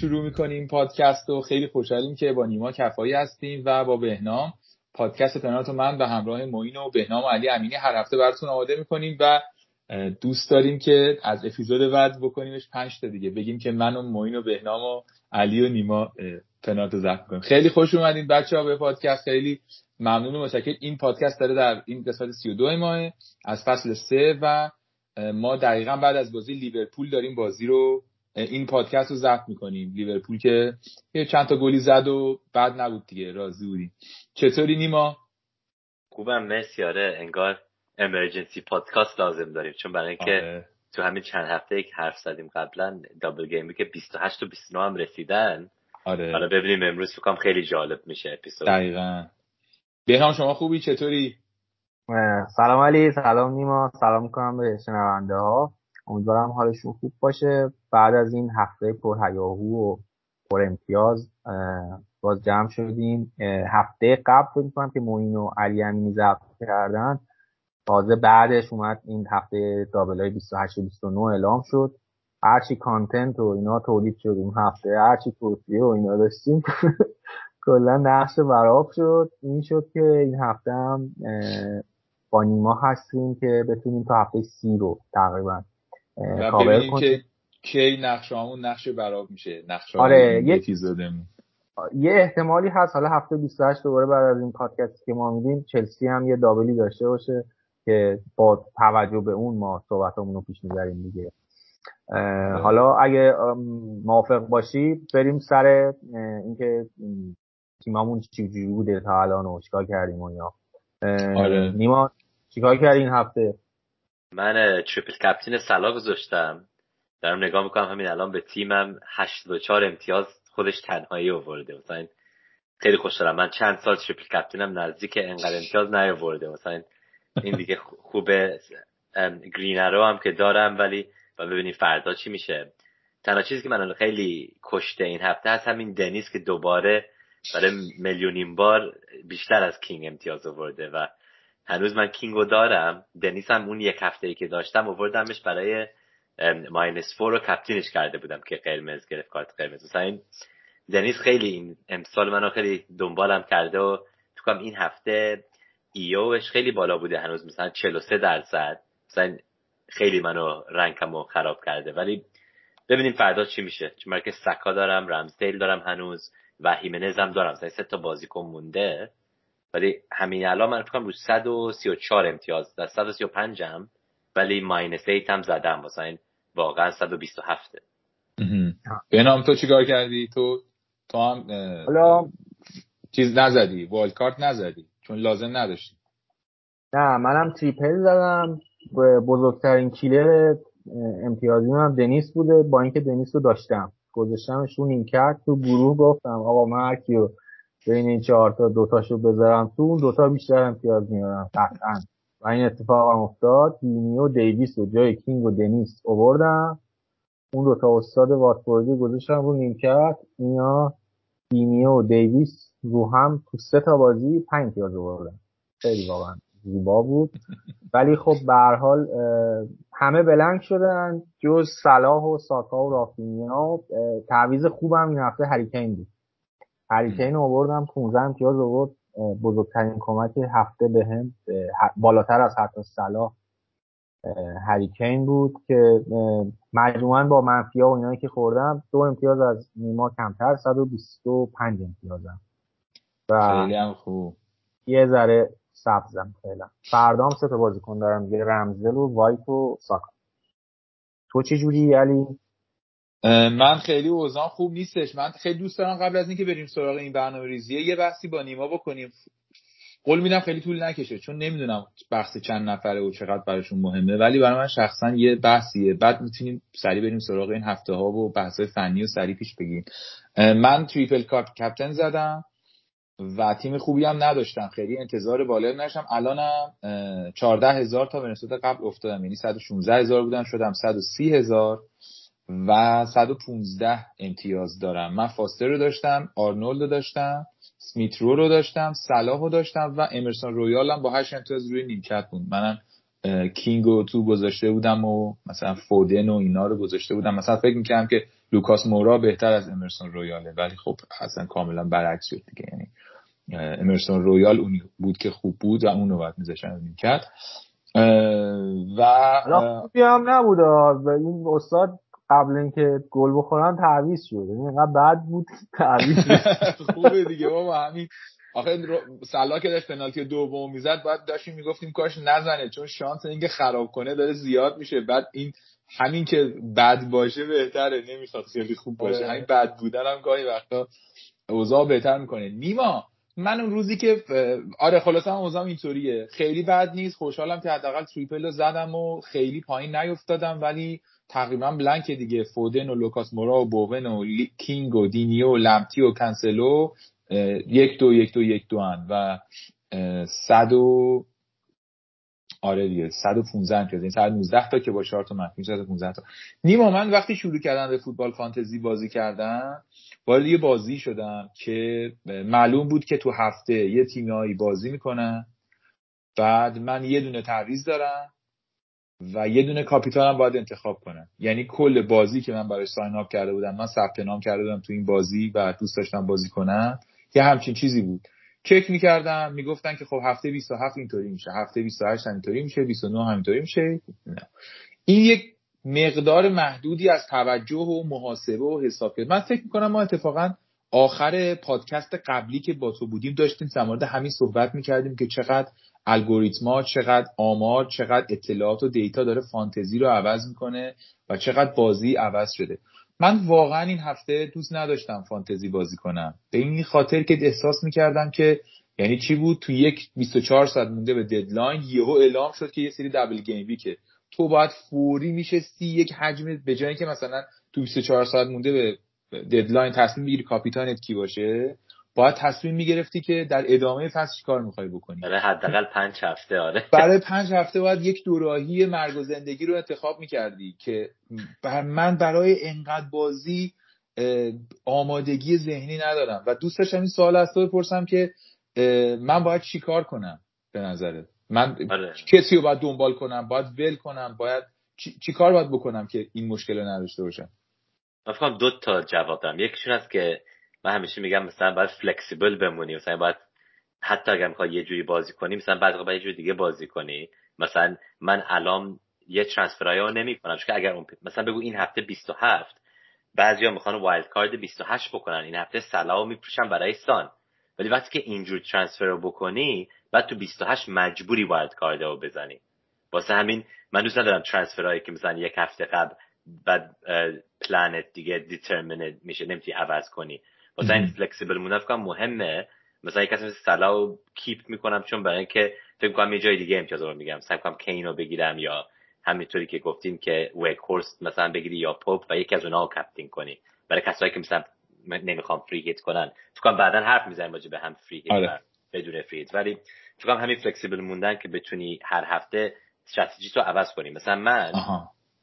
شروع می‌کنیم پادکست و خیلی خوشحالیم که با نیما کفایی هستیم و با بهنام. پادکست پنارت و من به همراه معین و بهنام و علی امینی هر هفته براتون آماده می‌کنیم و دوست داریم که از اپیزود بعد بکنیمش پنج تا دیگه. بگیم که من و معین و بهنام و علی و نیما رو ضبط کنیم خیلی خوش اومدید بچه ها به پادکست. خیلی ممنون و متشکر این پادکست داره در این قسمت 32 ماه از فصل 3 و ما دقیقا بعد از بازی لیورپول داریم بازی رو این پادکست رو ضبط می‌کنیم. لیورپول که یه چند تا گلی زد و بعد نبود دیگه راضی بودیم چطوری نیما؟ خوبم مرسی. آره انگار امرجنسی پادکست لازم داریم. چون برای اینکه آره. تو همین چند هفته یک حرف زدیم قبلا دابل گیمی که 28 و 29 هم رسیدن. آره. حالا ببینیم امروز فکرم خیلی جالب میشه اپیزود دقیقا. بهنام شما خوبی؟ چطوری؟ سلام علی سلام نیما سلام می‌کنم به شنونده ها امیدوارم حالشون خوب باشه. بعد از این هفته پر هیاهو و پر امتیاز باز جمع شدیم. هفته قبل فکر می‌کنم که موین و علی امینی ضبط کردن. تازه بعدش اومد این هفته دابل های 28 و 29 اعلام شد. هرچی کانتنت و اینا تولید شد اون هفته هرچی توصیه و اینا داشتیم کلا نقش براب شد. این شد که این هفته هم با نیما هستیم که بتونیم تا هفته سی رو تقریبا کاور ببینیم کنیم. که کی نقش همون نقش براب میشه نقش آره، اپیزودمون یه احتمالی هست حالا هفته 28 دوباره بعد از این پادکستی که ما میدیم چلسی هم یه دابلی داشته باشه که با توجه به اون ما صحبتمون رو پیش می‌بریم دیگه. اه، حالا اگه موافق باشی بریم سر اینکه م، تیممون چجوری بوده تا الان و چیکار کردیم و اینا. اه، آره. نیما چیکار کردی این هفته؟ من triple captain صلاح گذاشتم. دارم نگاه می‌کنم همین الان به تیمم 84 امتیاز خودش تنهایی آورده. مثلا خیلی خوشحالم. من چند سال triple captain م نزدیک انقدر امتیاز نیاورده. مثلا این دیگه خوبه گرینرو هم که دارم ولی و ببینیم فردا چی میشه. تنها چیزی که من خیلی کشته این هفته هست همین دنیس که دوباره برای میلیونین بار بیشتر از کینگ امتیاز آورده و هنوز من کینگو دارم. دنیس هم اون یک هفته ای که داشتم آوردمش برای ماینس فور رو کپتینش کرده بودم که قرمز گرفت کارت قرمز. مثلا این دنیس خیلی این امسال منو خیلی دنبالم کرده و تو کنم این هفته ایوش خیلی بالا بوده هنوز. مثلا 43 درصد. مثلا خیلی منو رنگمو خراب کرده. ولی ببینیم فردا چی میشه. چون من که سکا دارم رمزدیل دارم هنوز و هیمنز هم دارم. مثلا سه تا بازیکن مونده. ولی همین الان من فکر کنم رو 134 امتیاز. در 135 هم. ولی ماینس 8 هم زدم. مثلا واقعا 127 بهنام تو چیکار کردی؟ تو تو هم حالا چیز نزدی والد کارت نزدی چون لازم نداشتی. نه منم triple زدم. بزرگترین killer امتیازی هم دنیس بوده. با اینکه دنیس رو داشتم. گذاشتمش رو نیمکت تو گروه گفتم آقا من هر کیو بین این چهار تا دوتاشو بذارم تو اون دوتا بیشتر امتیاز میارم. قطعا. و این اتفاق هم افتاد. دینی و دیویس و جای کینگ و دنیس اووردم اون دوتا استاد واتفوردی گذاشتم رو نیمکت. اینا دینی و دیویس رو هم تو سه تا بازی پنج امتیاز آوردن. خیلی واقعا زیبا بود. ولی خب به حال همه بلنگ شدن. جز صلاح و ساکا و رافینیا. تعویض خوبم این هفته هریکین بود. هریکین رو آوردم 15 امتیاز آورد. بزرگترین کمک هفته به هم بالاتر از حتی صلاح هریکین بود که مجموعا با منفی ها و اینایی که خوردم دو امتیاز از نیما کمتر 125 امتیازم. و خیلی هم خوب. یه ذره سبزم فعلا. فردا هم سه تا بازیکن دارم دیگه رمزل و وایت و ساکا. تو چه جوری علی؟ من خیلی اوزان خوب نیستش. من خیلی دوست دارم قبل از اینکه بریم سراغ این برنامه ریزیه یه بحثی با نیما بکنیم. قول میدم خیلی طول نکشه چون نمی‌دونم بحث چند نفره و چقدر براشون مهمه ولی برای من شخصا یه بحثیه. بعد می‌تونیم سریع بریم سراغ این هفته ها و بحث فنی و سریع پیش بگیم من triple captain زدم و تیم خوبی هم نداشتم. خیلی انتظار بالا نشم. الانم 14 هزار تا به قبل افتادم. یعنی 116 هزار بودم شدم 130 هزار. و 115 امتیاز دارم. من فاستر رو داشتم آرنولد رو داشتم سمیترو رو داشتم صلاح رو داشتم و امرسون رویال با 8 امتیاز روی نیمکت بود. منم کینگ رو تو گذاشته بودم و مثلا فودن و اینا رو گذاشته بودم. مثلا فکر می‌کردم که لوکاس مورا بهتر از امرسون رویاله ولی خب اصلا کاملا برعکس شد دیگه. یعنی امرسون رویال اونی بود که خوب بود و اونو باید میذاشتن کرد و خوبی هم نبود و این استاد قبل اینکه گل بخورن تعویض شد. یعنی اینقدر بد بود تعویض خوبه دیگه بابا همین. آخه صلاح که داشت پنالتی دوم می‌زد بعد داشتیم می‌گفتیم کاش نزنه چون شانس اینکه خراب کنه داره زیاد میشه. بعد این همین که بد باشه بهتره نمی‌خواد خیلی خوب باشه. آره. همین بد بودن هم گاهی وقتا اوضاع بهتر می‌کنه. نیما من اون روزی که آره خلاصه اوضاع اینطوریه. خیلی بد نیست خوشحالم که حداقل triple رو زدم و خیلی پایین نیفتادم ولی تقریبا blank دیگه. فودن و لوکاس مورا و بوون و کینگ و دینیو و لمتی و کنسلو یک دو یک دو یک دو هن. و صد و آره دیگه 115 امتیاز این 119 تا که با 4 تا منفی 115 تا. نیما من وقتی شروع کردن به فوتبال فانتزی بازی کردن وارد یه بازی شدم که معلوم بود که تو هفته یه تیمایی بازی می‌کنن. بعد من یه دونه تعویض دارم. و یه دونه کاپیتانم باید انتخاب کنم یعنی کل بازی که من برای ساین اپ کرده بودم من ثبت نام کرده بودم تو این بازی و دوست داشتم بازی کنم یه همچین چیزی بود. چک می‌کردم می‌گفتن که خب هفته 27 اینطوری میشه هفته 28 اینطوری میشه 29 همینطوری میشه. نه. این یک مقدار محدودی از توجه و محاسبه و حساب کرد. من فکر می‌کنم ما اتفاقا آخر پادکست قبلی که با تو بودیم داشتیم در مورد همین صحبت می‌کردیم که چقدر الگوریتما چقدر آمار چقدر اطلاعات و دیتا داره فانتزی رو عوض می‌کنه و چقدر بازی عوض شده. من واقعا این هفته دوست نداشتم فانتزی بازی کنم. به این خاطر که احساس می‌کردم که یعنی چی بود؟ تو یک 24 ساعت مونده به deadline یهو اعلام شد که یه سری double game که تو باید فوری میشستی یک حجم به جایی که مثلا تو 24 ساعت مونده به deadline تصمیم بگیری کاپیتانت کی باشه باید تصمیم می‌گرفتی که در ادامه فصل چیکار می‌خوای بکنی. برای حداقل پنج هفته آره. برای پنج هفته باید یک دوراهی مرگ و زندگی رو انتخاب می‌کردی که بر من برای انقدر بازی آمادگی ذهنی ندارم. و دوست داشتم این سوال از تو بپرسم که من باید چیکار کنم به نظرت؟ من آره. کسی رو باید دنبال کنم؟ باید ول کنم؟ باید چی, کار باید بکنم که این مشکل رو نداشته باشم؟ من دو تا جواب دارم یکیشون هست که من همیشه میگم مثلا باید فلکسیبل بمونی. مثلا باید حتی اگر می‌خوای یه جوری بازی کنی مثلا بعد باید یه جوری دیگه بازی کنی. مثلا من الان یه ترانسفرایو نمی کنم چون اگر اون مثلا بگو این هفته 27 بعضیا می‌خوان wild card 28 بکنن. این هفته صلاحو میفروشن برای سان. ولی وقتی که اینجور transfer رو بکنی بعد تو 28 مجبوری wild card رو بزنی. واسه همین من دوست ندارم transfer ایی که مثلا یک هفته قبل بعد پلنت دیگه determined میشه نمی‌تونی عوض کنی. واسه این flexible موندن فکر مهمه. مثلا یک مثل صلاح keep می‌کنم چون برای اینکه فکر کنم یه جای دیگه امتیاز رو میگم سعی کنم کین رو بگیرم یا همینطوری که گفتیم که وگهورست مثلا بگیری یا پوپ و یکی از اونها رو captain کنی. برای کسایی که مثلا نمی‌خوام free hit کنن. فکر کنم بعدا حرف می‌زنیم راجع به هم free hit آره. بدون free hit ولی فکر کنم همین flexible موندن که بتونی هر هفته استراتژی رو عوض کنی. مثلا من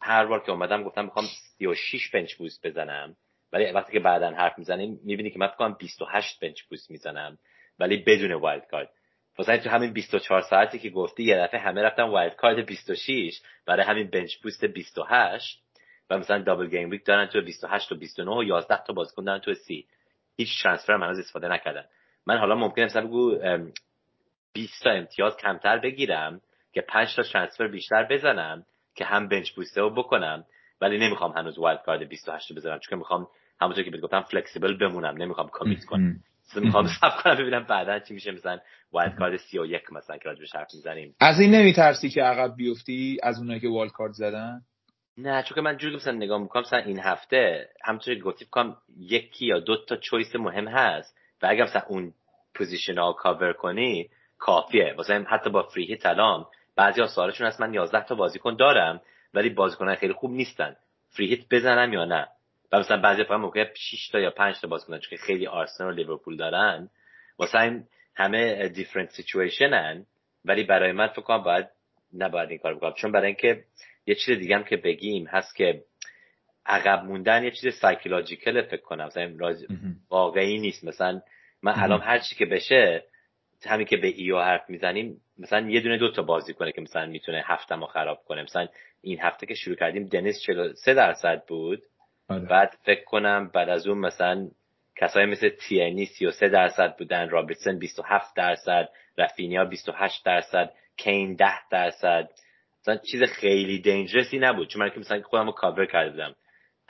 هر بار که اومدم گفتم می‌خوام 36 bench boost بزنم. ولی وقتی که بعدا حرف می‌زنیم می‌بینی که من فکر کنم 28 bench boost می‌زنم ولی بدون wild card واسه تو همین 24 ساعتی که گفتی یه دفعه همه رفتن wild card 26 برای همین bench boost 28 و مثلا double game week دارن تو 28 و 29 و 11 تا بازیکن دارن تو 30 هیچ transfer من از استفاده نکردن. من حالا ممکنه مثلا بگو 20 تا امتیاز کمتر بگیرم که 5 تا transfer بیشتر بزنم که هم bench boost ه رو بکنم. ولی نمی‌خوام هنوز wild card 28 رو بذارم چون می‌خوام همونطور که بهت گفتم flexible بمونم نمی‌خوام commit کنم. می‌خوام صبر کنم ببینم بعدا چی میشه مثلا wild card 31 مثلا که راجبش حرف می‌زنیم. از این نمیترسی که عقب بیفتی؟ از اونایی که wild card زدن؟ نه چون که من جوری مثلا نگاه می‌کنم مثلا این هفته همونطور که گفتی کنم یکی یا دو تا choice مهم هست و اگر مثلا اون position ها کاور کنی کافیه. واسه حتی با free hit الان بعضی ها سوالشون هست من 11 تا بازیکن دارم. ولی بازیکن خیلی خوب نیستن. free hit بزنم یا نه؟ و مثلا بعضی فقط ممکنه 6 تا یا 5 تا بازیکن چون خیلی آرسنال و لیورپول دارن واسه این همه different situation ن ولی برای من فکر کنم باید نباید این کار بکنم. چون برای اینکه یه چیز دیگه هم که بگیم هست که عقب موندن یه چیز psychological فکر کنم. مثلا واقعی نیست. مثلا من الان هر چی که بشه همین که به EV حرف می‌زنیم مثلا یه دونه دو تا بازی کنه که مثلا می‌تونه هفته ما خراب کنه. مثلا این هفته که شروع کردیم دنیس 43 درصد بود. آره. بعد فکر کنم بعد از اون مثلا کسایی مثل تیرنی 33 درصد بودن رابرتسن 27 درصد رفینیا 28 درصد کین 10 درصد. مثلا چیز خیلی dangerous ی نبود چون من که مثلا خودم رو کاور کرده بودم.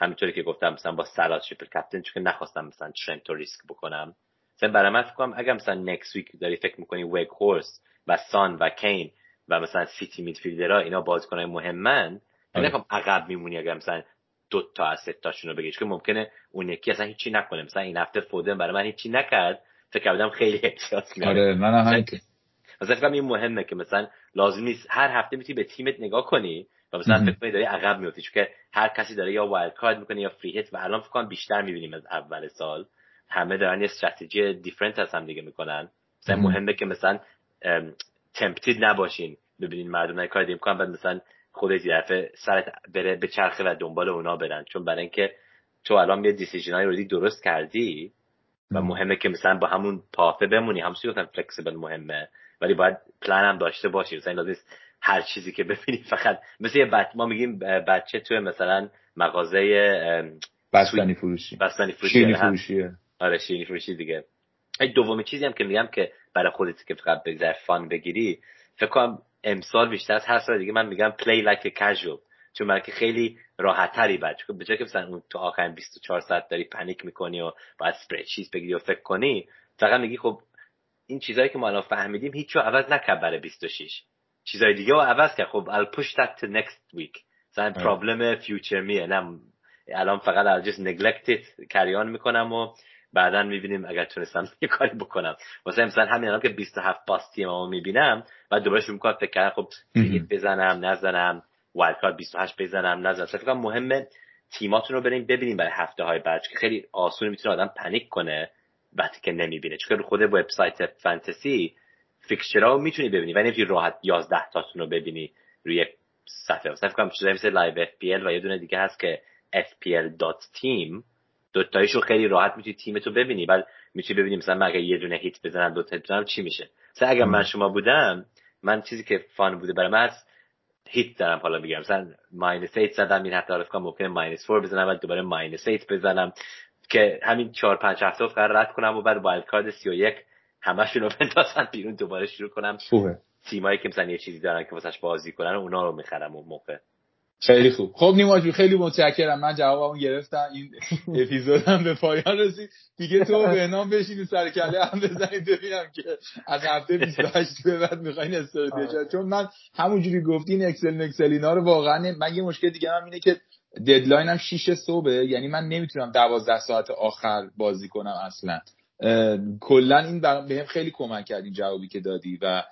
همینطوری که گفتم مثلا با صلاح triple captain چون نخواستم مثلا ترنت رو ریسک بکنم. مثلا برای من فکر کنم اگر مثلا next week داری فکر می‌کنی وگهورست و سان و کین و مثلا سیتی midfielder ها اینا بازیکنای مهمن آره. نمی‌خوام عقب میمونی اگر مثلا دو تا از سه تاشون رو بگیش که ممکنه اون یکی اصلا هیچی نکنه. مثلا این هفته فودن برای من هیچی نکرد. فکر کردم خیلی احتیاط می‌کنه آره من هم مثلا فکر این مهمه که مثلا لازم نیست هر هفته می‌تونی به تیمت نگاه کنی و مثلا فکر کنی داری عقب میفتی چون که هر کسی داره یا wild card می‌کنه یا free hit و الان فکر کنم بیشتر می‌بینیم از اول سال. همه دارن یه استراتژی دیفرنت از هم دیگه می‌کنن. مثلا مهمه که مثلا تمپتید نباشین. ببینین مردم کار دیگه می‌کنن بعد مثلا خودت یه سرت بره به چرخه و دنبال اونا برن. چون برای اینکه تو الان یه دیسیژن های رو درست کردی و مهمه که مثلا با همون پافه بمونی. همونطور گفتم فلکسیبل مهمه. ولی باید پلان هم داشته باشی. مثلا لازم هر چیزی که ببینی فقط. مثل یه ما میگیم بچه تو مثلا مغازه بستنی فروشی. بستنی فروشی. آره، فروشیه. آره شیرینی فروشی دیگه. دومی چیزی هم که میگم که برای خودت که فقط بگذر فان بگیری. فکر کنم امسال بیشتر از هر سال دیگه من میگم پلی لایک کژوال چون من که خیلی راحت تری بعد چون به که مثلا اون تو آخرین 24 ساعت داری پنیک می‌کنی و باید چیز بگیری و فکر کنی فقط میگی خب این چیزایی که ما الان فهمیدیم هیچ رو عوض نکرد برای 26 چیزای دیگه رو عوض کرد. خب I'll push that to next week. مثلا problem future me ئه نه الان فقط I'll just neglect it. carry on می‌کنم و بعدا می‌بینیم اگر تونستم یه کاری بکنم. واسه مثلا همین الان که 27 باس تیم رو می‌بینم بعد دوباره شروع می‌کنم فکر کردم خب بزنم نزنم wild card 28 بزنم نزنم. فکر مهمه تیماتون رو بریم ببینیم برای هفته های بعد که خیلی آسون می‌تونه آدم panic کنه وقتی که نمی‌بینه. چون خود وبسایت فانتزی fixture ها رو می‌تونی ببینی ولی نمی‌تونی راحت 11 تاتون رو ببینی روی صفحه. مثلا فکر کنم چیزایی مثل Live FPL و یه دونه دیگه هست که fpl.team دوتایشو خیلی راحت می‌تونی تیمتو ببینی. بعد می‌تونی ببینی مثلا اگه یه دونه hit بزنم دو تا بزنم چی میشه؟ مثلا اگر من شما بودم من چیزی که fun بوده برای من hit دارم حالا میگم. مثلا minus 8 زدم این هفته فکر کنم ممکنه minus 4 بزنم بعد دوباره minus 8 بزنم. که همین 4 5 هفته فقط رد کنم و بعد wild card 31 همشون رو بندازن بیرون دوباره شروع کنم. خوبه. تیمایی که مثلا یه چیزی دارن که واسش بازی کنن اونا رو می‌خرم اون موقع. خیلی خوب. خب نیما خیلی متشکرم. من جوابمو گرفتم. این اپیزودم به پایان رسید. دیگه تو به نام بشینی سر کله هم بزنید ببینم که از هفته 28 به بعد می‌خواین استراتژی چون من همونجوری گفتین اکسل نکسل اینا رو واقعا من یه مشکل دیگه هم اینه که ددلاینم 6 صبح یعنی من نمی‌تونم 12 ساعت آخر بازی کنم اصلا. کلا این بهم خیلی کمک کرد این جوابی که دادی و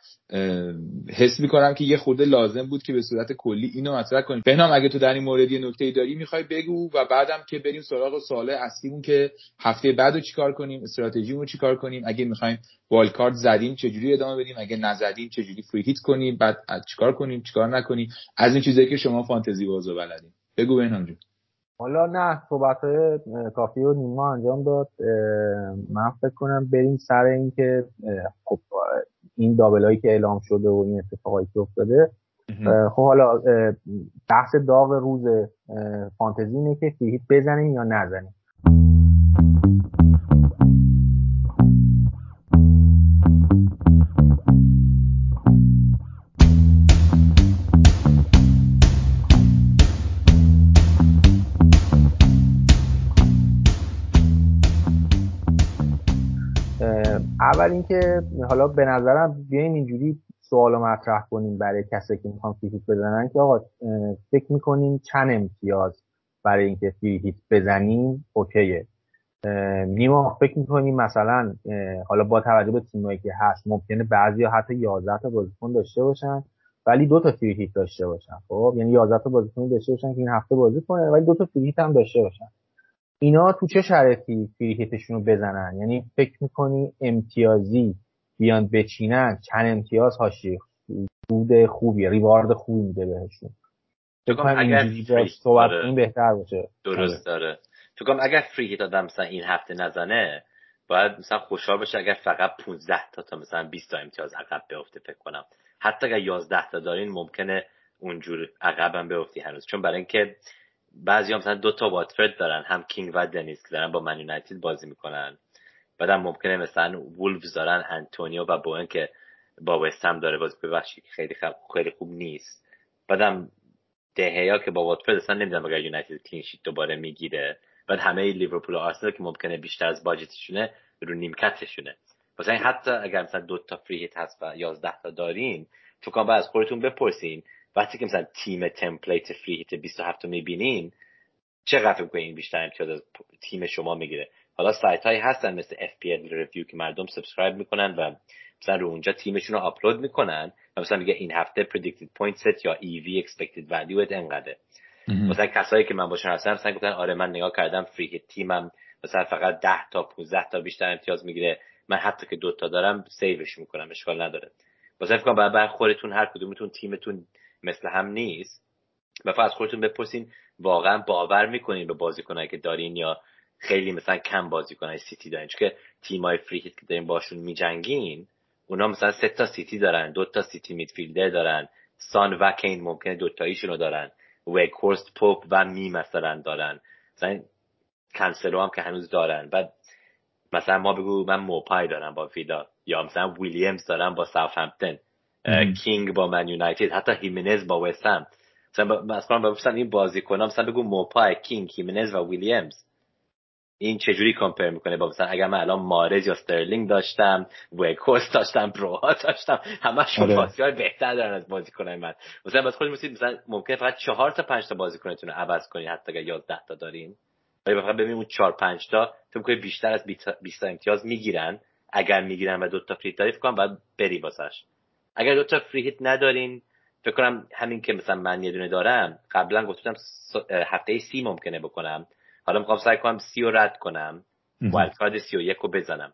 حس می‌کنم که یه خورده لازم بود که به صورت کلی اینو مطرح کنیم. بهنام اگه تو در این مورد یه نکته داری می‌خوای بگو و بعدم که بریم سراغ سوال اصلیمون که هفته بعد رو چیکار کنیم استراتژیمون چیکار کنیم اگه می‌خوایم والکارد زدیم چجوری ادامه بدیم اگه نزدیم چجوری فری هیت کنیم بعد چیکار کنیم چیکار نکنیم از این چیزایی که شما فانتزی بازو بلدین. بگو بهنام جون. حالا نه صحبت های کافی و نیما انجام داد. من فکر کنم بریم سر این که خب این دابل هایی که اعلام شده و این اتفاقایی که افتاده. خب حالا بحث داغ روز فانتزی اینه که فیهیت بزنیم یا نزنیم. اول اینکه حالا به نظرم بیایم اینجوری سوال رو مطرح کنیم برای کسی که می‌خوان فری بزنن که آقا فکر می‌کنیم چند امتیاز برای اینکه فری بزنیم؟ اوکیه. نیما فکر می‌کنیم مثلا حالا با توجه به تیمایی که هست ممکنه بعضی ها حتی 11 تا بازیکن داشته باشن ولی دو تا فری هیت داشته باشن خب؟ یعنی 11 تا بازیکن داشته باشن که این هفته بازی کنه ولی دو تا فری هم داشته باشن. اینا تو چه شرایطی فری هیتشون رو بزنن؟ یعنی فکر می‌کنی امتیازی بیان بچینن چند امتیاز؟ هاشی سود خوبی ریوارد خوبی میده بهشون. اگر صحبت آره. بهتر باشه. درست آره. داره تو کنم اگر فری هیت آدم مثلا این هفته نزنه باید مثلا خوشحال باشه اگر فقط 15 تا تا مثلا 20 تا امتیاز عقب بیفته فکر کنم. حتی اگر 11 تا دارین ممکنه اونجور عقبم بیفتی هنوز. چون برای اینکه بعضی هم مثلا دو تا واتفرد دارن هم کینگ و دنیس که دارن با منیونایتد بازی می‌کنن. بعدم ممکنه مثلا وولفز دارن انتونیو و بوئن که با وستهم داره بازی ببخشید خیلی خب خیلی خوب نیست. بعدم دهیا که با واتفرد اصلا نمی‌دونم اگر یونایتد clean دوباره می‌گیره. بعد همه لیورپول و آرسنال که ممکنه بیشتر از budget شونه رو نیمکتشونه. واسه حتی اگر مثلا دو تا free hit و 11 تا دارین تا کم از خودتون بپرسین وقتی که مثلا تیم template free hit 27 رو می‌بینین چقدر فکر این بیشتر امتیاز از تیم شما می‌گیره؟ حالا سایت هایی هستن مثل FPL Review که مردم subscribe می‌کنن و مثلا رو اونجا تیمشون رو آپلود می‌کنن و مثلا میگه این هفته predicted point set یا EV expected value انقدره. مثلا کسایی که من باشن هستن مثلا گفتن آره من نگاه کردم free hit تیمم مثلا فقط 10 تا 15 تا بیشتر امتیاز می‌گیره. من حتی که دوتا دارم save ش می‌کنم اشکال نداره. واسه فکر کنم بعد خودتون هر کدومتون تیمتون مثل هم نیست. و از خودتون بپرسین واقعا باور می‌کنین به بازیکنایی که دارین یا خیلی مثلا کم بازیکنای سیتی دارین؟ چون که تیمای فری که دارین باشون میجنگین اونا مثلا سه تا سیتی دارن دو تا سیتی میدفیلدر دارن سان و کین ممکنه دو تاییشونو دارن ویکورست پوپ و می مثلا دارن. مثلا کنسلو هم که هنوز دارن. بعد مثلا ما بگو من موپای دارم با فیدا یا مثلا ویلیامز دارم با ساوثهمپتون. کینگ با من یونایتد حتی هیمنز با وستهم مثلا مثلا بپرسن این بازیکن‌ها مثلا بگو موپای کینگ هیمنز و ویلیامز. این چجوری کمپیر می‌کنه با مثلا اگر من الان مارز یا سترلینگ داشتم ویکوس داشتم بروها داشتم همشون آره. بازیکن بهتر دارن از بازیکنای من. مثلا باز خود مثلا ممکنه فقط چهار تا پنج تا بازیکنتون رو عوض کنید حتی اگر 11 تا دارین. ولی فقط ببینیم اون 4 5 تا تو میگه بیشتر از 20 تا امتیاز می‌گیرن. اگر می‌گیرن و دو تا free hit فکر کنم بعد بری واسش. اگر دو تا free hit ندارین فکر کنم همین که مثلا من یه دونه دارم قبلا گفتم هفته سی ممکنه بکنم. حالا می‌خوام سعی کنم سی رو رد کنم. wild card سی و یک رو بزنم.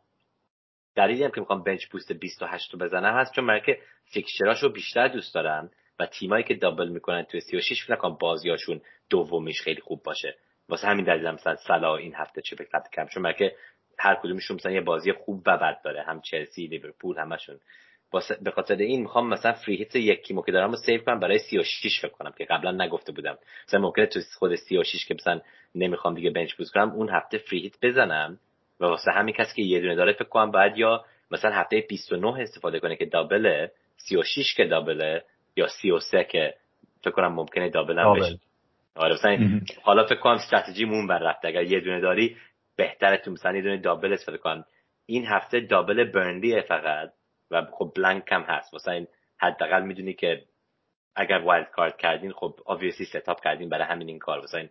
دلیلی هم که می‌خوام bench boost 28 رو بزنم هست چون مرکه fixture اش رو بیشتر دوست دارم و تیمایی که double می‌کنن توی 36 فکر کنم بازیاشون دومیش خیلی خوب باشه. واسه همین دلیل مثلا صلاح این هفته چه فکر کم. چون مرکه هر کدومشون مثلا یه بازی خوب و بد داره. هم چلسی لیورپول همشون. به خاطر این می‌خوام مثلا free hit یکی که دارم رو save کنم برای 36 فکر کنم که قبلا نگفته بودم. مثلا ممکنه تو خود 36 که مثلا نمی‌خوام دیگه bench boost کنم اون هفته free hit بزنم و واسه همین کسی که یه دونه داره فکر کنم بعد یا مثلا هفته 29 استفاده کنه که double ه 36 که double ه یا 33 که فکر کنم ممکنه double هم بشه. آره مثلا حالا فکر کنم استراتژی مون بر رفته. اگر یه دونه داری بهتره تو مثلا یه دونه double استفاده کنم. این هفته double برنلیه فقط. و خب blank هم هست. مثلا حداقل می‌دونی که اگر wildcard کردین خب obviously setup کردین برای همین این کار. مثلا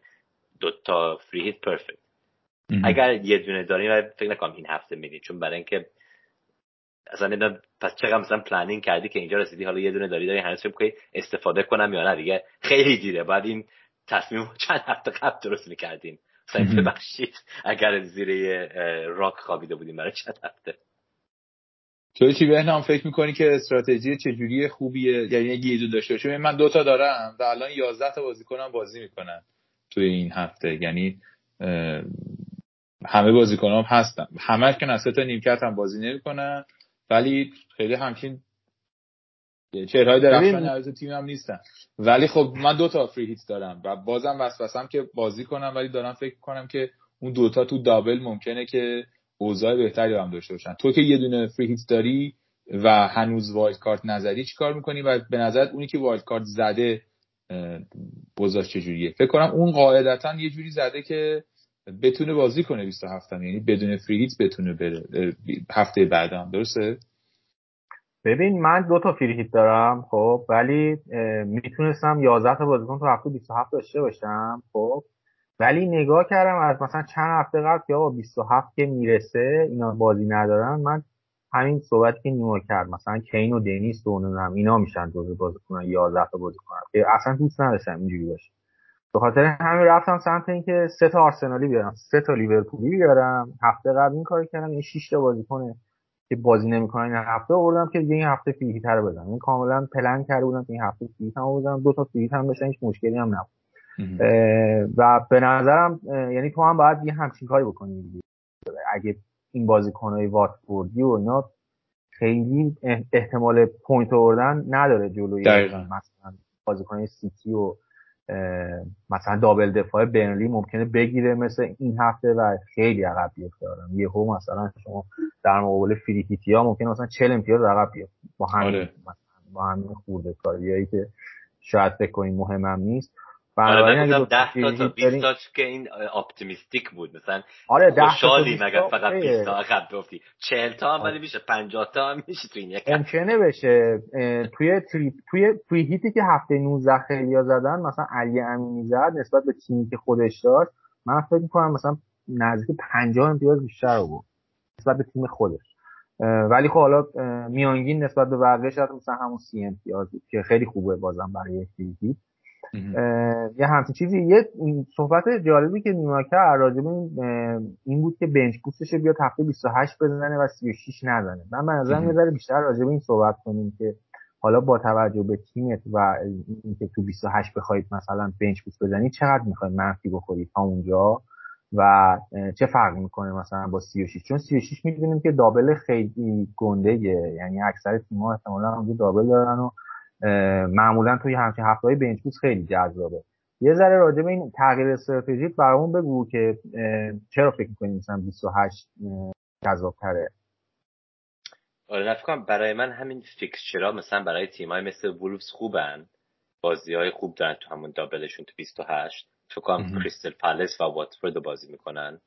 دو تا free hit perfect اگر یه دونه دارین فکر نکنم این هفته میدین چون برای اینکه اصلا نمی‌دونم پس چقدر مثلا planning کردی که اینجا رسیدی حالا یه دونه داری داری هنوز فکر استفاده کنم یا نه دیگه؟ خیلی دیره. بعد این تصمیم چند هفته قبل درست می‌کردیم مثلا ببخشید اگر زیر راک خوابیده بودیم برای چند هفته. تو چی بهنام فکر می‌کنی که استراتژی چجوری خوبیه؟ یعنی یه گیزو داشته باشه من دوتا دارم و الان 11 تا بازیکنم بازی می‌کنن توی این هفته. یعنی همه بازیکنام هستن. همه که تا نیمکت هم بازی نمی‌کنن ولی خیلی همچین چهرهای درخشان عرض تیم هم نیستن. ولی خب من دو تا free hit دارم و بازم وسوسم که بازی کنم ولی دارم فکر کنم که اون دوتا تو double ممکنه که اوضاع بهتری هم داشته باشن. تو که یه دونه free hit داری و هنوز wildcard نزدی چیکار می‌کنی و به نظرت اونی که wildcard زده گذاشت چجوریه؟ فکر کنم اون قاعدتا یه جوری زده که بتونه بازی کنه 27 هم یعنی بدون فری بتونه بره هفته بعدم درسته؟ ببین من دو تا فری دارم خب ولی می‌تونستم 11 تا بازیکن تو هفته 27 داشته باشم خب. ولی نگاه کردم از مثلا چند هفته قبل که آقا 27 که می‌رسه اینا بازی ندارن من همین صحبت که نیما کرد مثلا کین و دنیس و نمی‌دونم اینا میشن جزو بازیکن 11 تا بازیکن. اصلا دوست نداشتم اینجوری باشه. به خاطر همین رفتم سمت اینکه سه تا آرسنالی بیارم سه تا لیورپولی بیارم. هفته قبل این کار کردم این 6 تا بازیکن که بازی نمی‌کنن این هفته آوردم که این هفته فیهی تر بزنم این کاملا پلن کرده بودم این هفته هم آوردم دو تا فیهی هم بشن هیچ مشکلی هم نبود. و به نظرم یعنی تو هم باید یه همچین کاری بکنی. اگه این بازیکنهای واتفوردی و اینا خیلی احتمال point آوردن نداره جلوی مثلا بازیکن سیتی و مثلا double دفاع برنلی ممکنه بگیره مثل این هفته و خیلی عقب بیفته. یه یهو مثلا شما در مقابل free hit ی ها ممکنه مثلا 40 امتیاز عقب بیفته. با همین آره. با همین خورده کاریایی که شاید فکر کنیم مهمم نیست. آره 10 تا تا 20 تا که این optimistic بود. مثلا آره 10 خوشحالی مگر فقط 20 تا. عقب بیفتی 40 تا هم ولی میشه 50 تا هم میشه تو این یک ممکنه بشه. توی تریپ توی توی هیتی که هفته 19 خیلی زدن مثلا علی امینی زد نسبت به تیمی که خودش داشت من فکر می‌کنم مثلا نزدیک 50 امتیاز بیشتر بود نسبت به تیم خودش. ولی خب حالا میانگین نسبت به بقیه شاید مثلا همون 30 امتیاز که خیلی خوبه بازم برای یک یه همچین چیزی. یه صحبت جالبی که نیما کرد راجب این بود که بنچ بوستش بیاد هفته 28 بزنه و 36 نزنه. من به نظرم یه ذره بیشتر راجب این صحبت کنیم که حالا با توجه به تیمت و اینکه تو 28 بخواید مثلا بنچ بوست بزنید چقدر می‌خواید منفی بخورید تا اونجا و چه فرقی می‌کنه مثلا با 36 چون 36 می‌دونیم که دابل خیلی گنده یعنی اکثر تیم‌ها احتمالاً اونجا دابل دارن و معمولا توی همچین هفته های بنچ خیلی جذابه. یه ذره راجع به این تغییر استراتژیک برامون بگو که چرا فکر می‌کنیم مثلا 28 جذابتره؟ آره نفکرم برای من همین فیکسچرا مثلا برای تیمای مثل وولفز خوبن. بازی های خوب دارن تو همون دابلشون تو 28 تو کنم کریستل پالس و واتفورد بازی می‌کنن.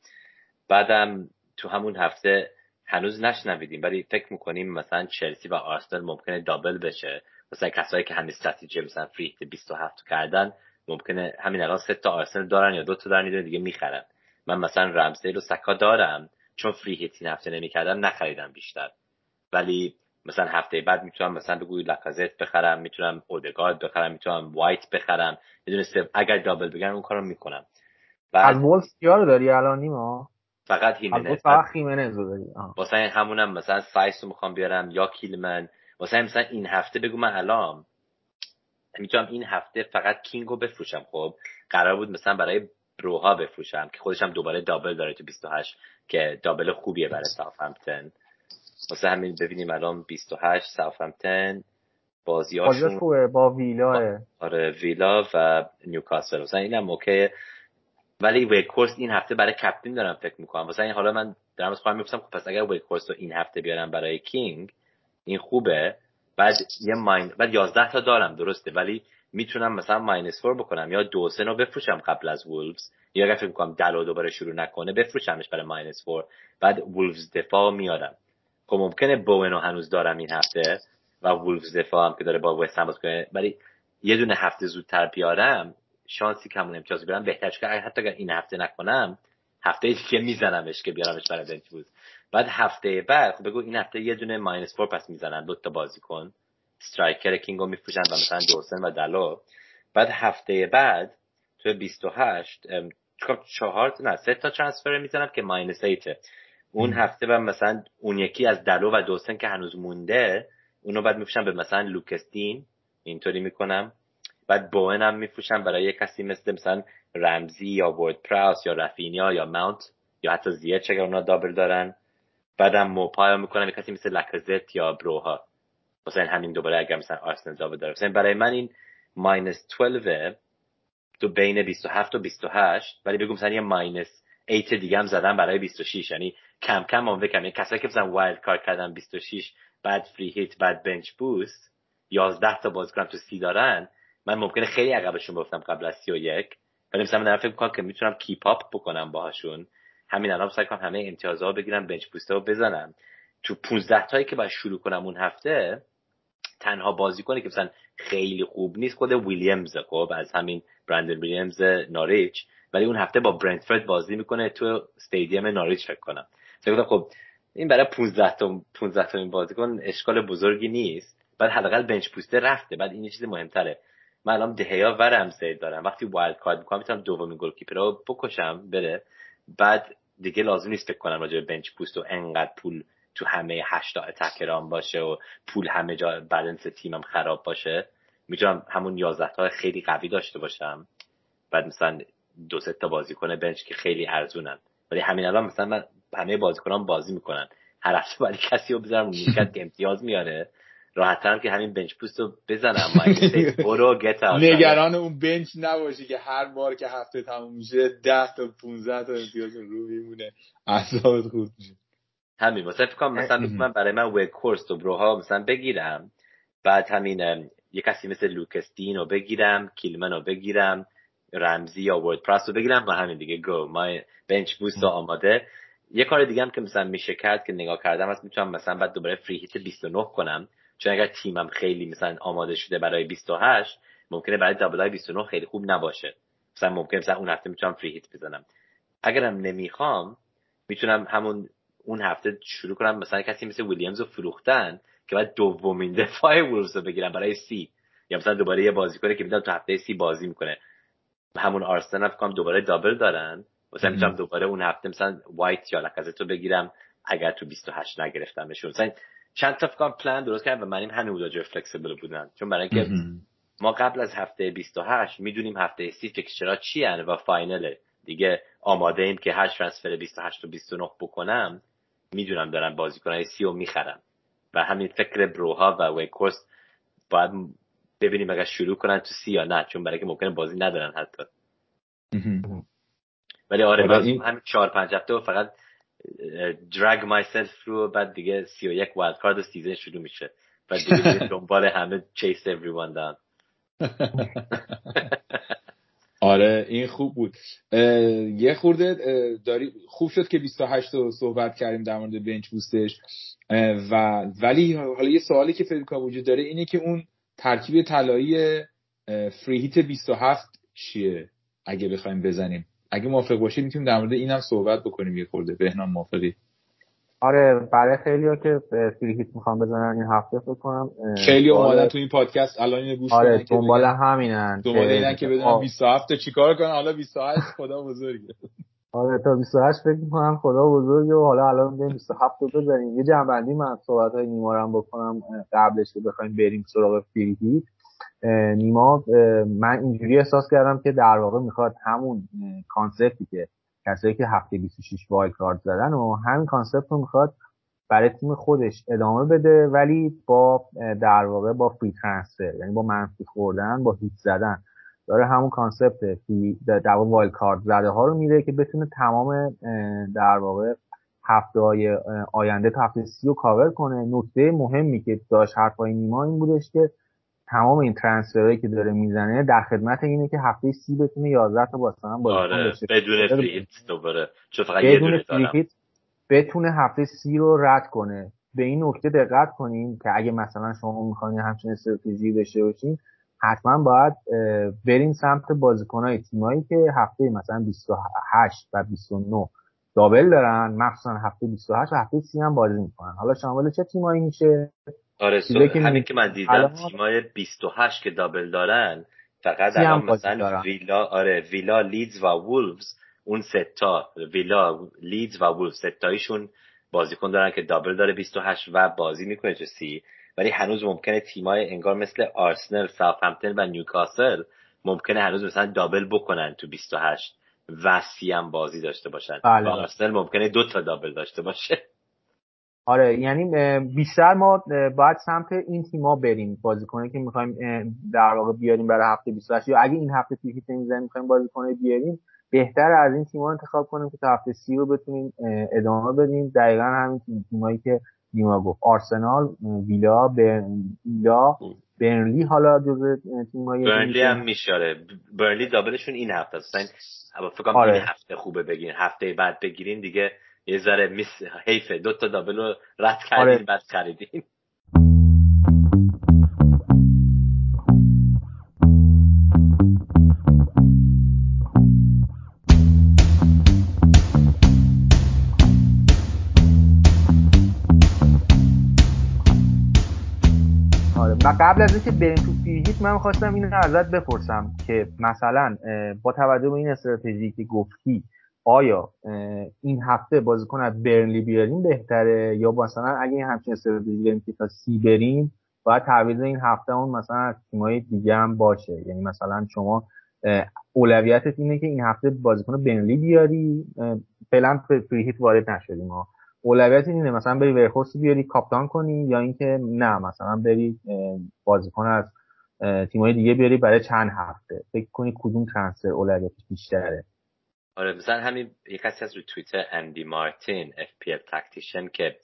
بعدم تو همون هفته هنوز نشنویدیم ولی فکر می‌کنیم مثلا چلسی و آرسنال ممکنه دابل بشه. مثلا کسایی که همین استراتژی مثلا فری 27 کردن ممکنه همین الان سه تا آرسنال دارن یا دو تا دارن دیگه می‌خرن. من مثلا رمزیل و سکا دارم چون فری هیت این هفته نمی‌کردم نخریدم بیشتر. ولی مثلا هفته بعد می‌تونم مثلا بگوی لکازت بخرم می‌تونم اودگارد بخرم می‌تونم وایت بخرم می‌دونی اگر دابل بگن اون کارو می‌کنم. بعد از وولز رو داری الان نیما؟ فقط هیمنز. فقط هیمنز رو داری. واسه همونم مثلا سایس رو می‌خوام بیارم یا کیلمن واسه مثلا این هفته بگو من الان می‌تونم این هفته فقط کینگ رو بفروشم خب؟ قرار بود مثلا برای بروها بفروشم که خودش هم دوباره double داره تو 28 که double خوبیه برای ساوثهمپتون. واسه همین ببینیم الان 28 ساوثهمپتون بازیاشون خوبه با ویلا. آره ویلا و نیوکاسل. مثلا اینم اوکی. ولی ویکورس این هفته برای کپتین دارم فکر می‌کنم. واسه این حالا من دارم از خودم می‌پرسم خب پس اگر ویکورس رو این هفته بیارم برای کینگ این خوبه. بعد یه ماین بعد 11 تا دارم درسته. ولی می‌تونم مثلا ماینس 4 بکنم یا دو سه رو بفروشم قبل از وولفز. یا اگر فکر کنم دلو دوباره شروع نکنه بفروشمش برای ماینس 4 بعد وولفز دفاع میارم. خب ممکنه بوونو هنوز دارم این هفته و وولفز دفاع هم که داره با وست هم کنه. ولی یه دونه هفته زودتر بیارم شانسی کمون امتیاز بیارم بهتر. که حتی اگر این هفته نکنم هفته دیگه میزنمش که بیارمش برای bench بعد هفته بعد خب بگو این هفته یه دونه minus four پس می‌زنن دو تا بازیکن. striker کینگو میفروشن و مثلا دورسن و دلو بعد هفته بعد تو 28 چهار نه سه تا transfer می‌زنم که minus eight ه اون هفته و مثلا اون یکی از دلو و دوسن که هنوز مونده اونو بعد میفروشم به مثلا لوکستین اینطوری می‌کنم. بعد بوئن هم میفروشم برای کسی مثل مثلا رمزی یا ورد پراوس یا رفینیا یا ماونت یا حتی زیاد اگر اونا دابل دارن. بعدم موپایا می‌کنم کسی مثل لکازت یا بروها. مثلا همین دوباره اگر مثلا آرسنال دابل داره. مثلا برای من این ماینس 12 تو بین 27 و 28 ولی بگم مثلا یه ماینس 8 دیگه هم زدن برای 26 یعنی کم کم من بکنم یعنی کسایی که مثلا wildcard کردن 26 بعد free hit بعد bench boost 11 تا بازیکن تو سی دارن. من ممکنه خیلی عقبشون بفتم قبل از 31 ولی مثلا من فکر می‌کنم که می‌تونم keep up بکنم باهاشون. همین الان سعی کنم همه امتیازها بگیرم bench boost ه رو بزنم. تو 15 تایی که باید شروع کنم اون هفته تنها بازیکنی که مثلا خیلی خوب نیست خود ویلیامز خب از همین برندن ویلیامز ناریچ. ولی اون هفته با برنتفورد بازی می‌کنه تو استادیوم ناریچ فکر کنم. فکر خب این برای 15 تا 15 تا این بازیکن اشکال بزرگی نیست. بعد حداقل bench boost ه رفته. بعد این چیز مهمتره. من الان دهیا و رمزی دارم. وقتی wildcard می‌کنم می‌تونم دومین goalkeeper رو بکشم بره. بعد دیگه لازم نیست فکر کنم راجع به bench boost و انقدر پول تو همه هشتا attacker ام باشه و پول همه جا بالانس تیمم خراب باشه. می‌تونم همون 11 تا خیلی قوی داشته باشم. بعد مثلا دو سه تا بازیکن بنچ که خیلی ارزونن. ولی همین الان مثلا من همه بازیکنان بازی می‌کنن. هر هفته ولی کسی رو بذارم نیمکت که امتیاز میاره. راحت که همین بنچ پوست رو بزنم برو گت نگران اون بنچ نباشی که هر بار که هفته تموم میشه 10 تا 15 تا امتیاز رو میمونه. اعصابت خوب میشه. همین. مثلا فکر کنم مثلا من برای من ویک کورس و بروها مثلا بگیرم. بعد همین یه کسی مثل لوکس دین رو بگیرم کیلمن رو بگیرم رمزی یا ورد پرس رو بگیرم و همین دیگه گو ما بنچ بوست آماده. یه کار دیگه هم که مثلا میشه کرد که نگاه کردم از می‌تونم مثلا بعد دوباره فری هیت 29 کنم. چون اگر تیمم خیلی مثلا آماده شده برای 28 ممکنه برای دابل های 29 خیلی خوب نباشه. مثلا ممکنه مثلا اون هفته می‌تونم فری هیت بزنم. اگرم نمی‌خوام می‌تونم همون اون هفته شروع کنم مثلا کسی مثل ویلیامز رو فروختن که بعد دومین دفاع وولفز رو بگیرم برای سی یا مثلا دوباره یه بازیکنه که می‌دونم تو هفته سی بازی می‌کنه. همون آرسنال فکر دوباره double دارن. مثلا می‌تونم دوباره اون هفته مثلا وایت یا لکازتو بگیرم اگر تو 28 نگرفتمشون. مثلا چند تا فکر پلان درست کردم و من این هنوز flexible بودن. چون برای اینکه ما قبل از هفته 28 می‌دونیم هفته 30 fixture ها چی و final ه دیگه آماده ایم که هر transfer 28 و 29 بکنم می‌دونم دارن بازیکنهای سی رو می‌خرم و همین فکر بروها و وگهورست باید ببینیم اگر شروع کنن تو سی یا نه چون برای که ممکنه بازی ندارن حتی. ولی آره این... همین چهار پنج هفته فقط drag myself through بعد دیگه سی و یک wildcard season شروع میشه. بعد دیگه دنبال همه chase everyone down. آره این خوب بود. یه خورده داری خوب شد که 28 رو صحبت کردیم در مورد بنچ بوستش و ولی حالا یه سوالی که فکر کنم وجود داره اینه که اون ترکیب طلایی فری هیت 27 چیه؟ اگه بخوایم بزنیم. اگه موافق باشید می‌تونیم در مورد اینم صحبت بکنیم یه خورده. بهنام موافقی؟ آره برای خیلی ها که فری هیت می‌خوام بزنن این هفته فکر کنم خیلی اومدن تو این پادکست الان اینو گوش آره دنبال همینن. دنبال اینن که بدونن 27 چیکار کنن. حالا 28 خدا بزرگه. آره تا 28 فکر می‌کنم خدا بزرگه و حالا الان بریم 27 رو بزنیم. یه جمع‌بندی من صحبت های نیمارم بکنم قبلش که بخوایم بریم سراغ free hit. نیما من اینجوری احساس کردم که در واقع می‌خواد همون concept ی که کسایی که هفته 26 wildcard زدن و همین concept رو می‌خواد برای تیم خودش ادامه بده ولی با در واقع با free transfer یعنی با منفی خوردن با hit زدن. داره همون concept در واقع wildcard زده ها رو میره که بتونه تمام در واقع هفته های آینده تا هفته سی رو کاور کنه. نکته مهمی که داشت حرفای نیما این بودش که تمام این transfer هایی که داره می‌زنه در خدمت اینه که هفته سی بتونه 11 تا بازیکن آره بدون free hit دوباره. چون فقط یه دونه بتونه هفته سی رو رد کنه. به این نکته دقت کنین که اگه مثلا شما می‌خواین همچین استراتژی داشته باشین حتما باید برین سمت بازیکنهای تیمایی که هفته مثلا 28 و 29 دابل دارن. مخصوصا هفته 28 و هفته 30 هم بازی می‌کنن. حالا شامل چه تیمایی میشه؟ آره همین که من دیدم تیمای 28 که دابل دارن فقط الان مثلا ویلا آره ویلا لیدز و وولفز اون ستا ویلا لیدز و وولفز ستایشون بازیکن دارن که double داره 28 و بازی می‌کنه تو سی. ولی هنوز ممکنه تیمای انگار مثل آرسنال، ساوثهمپتون و نیوکاسل ممکنه هنوز مثلا double بکنن تو 28 و سی هم بازی داشته باشن. بله. و آرسنال ممکنه دو تا double داشته باشه. آره یعنی بیشتر ما باید سمت این تیما بریم بازیکنه که می‌خوایم در واقع بیاریم برای هفته 28 یا اگه این هفته فیفیت نمی‌زنیم می‌خوایم بازیکنه بیاریم بهتر از این تیما انتخاب کنیم که تا هفته سی رو بتونیم ادامه بدیم. دقیقا همین تیمایی که نیما گفت. آرسنال ویلا ویلا برنلی حالا جزء تیم‌های برنلی هم میشاره برنلی دابلشون این هفته است. فکر کنم آره. این هفته خوبه بگیرین. هفته بعد بگیرین دیگه یه ذره میس حیفه. دو تا دابل رو رد کردین آره. بعد خریدین و قبل از اینکه بریم تو فیهیت من خواستم اینو ازت بپرسم که مثلا با توجه به این استراتژی که گفتی آیا این هفته بازیکن از برنلی بیاریم بهتره؟ یا مثلا اگه همچین استراتژی داریم که تا سی بریم باید تعویض این هفته اون مثلا از تیمای دیگه هم باشه. یعنی مثلا شما اولویتت اینه که این هفته بازیکن برنلی بیاری. فعلا فریهیت وارد نشدیم ها اولویت اینه مثلا بری ورخورس بیاری کاپتان کنی یا اینکه نه مثلا بری بازیکن از تیمای دیگه بیاری برای چند هفته. فکر کنی کدوم transfer اولویتش بیشتره. آره مثلا همین یک کسی رو توییتر اندی مارتین FPL Tactician که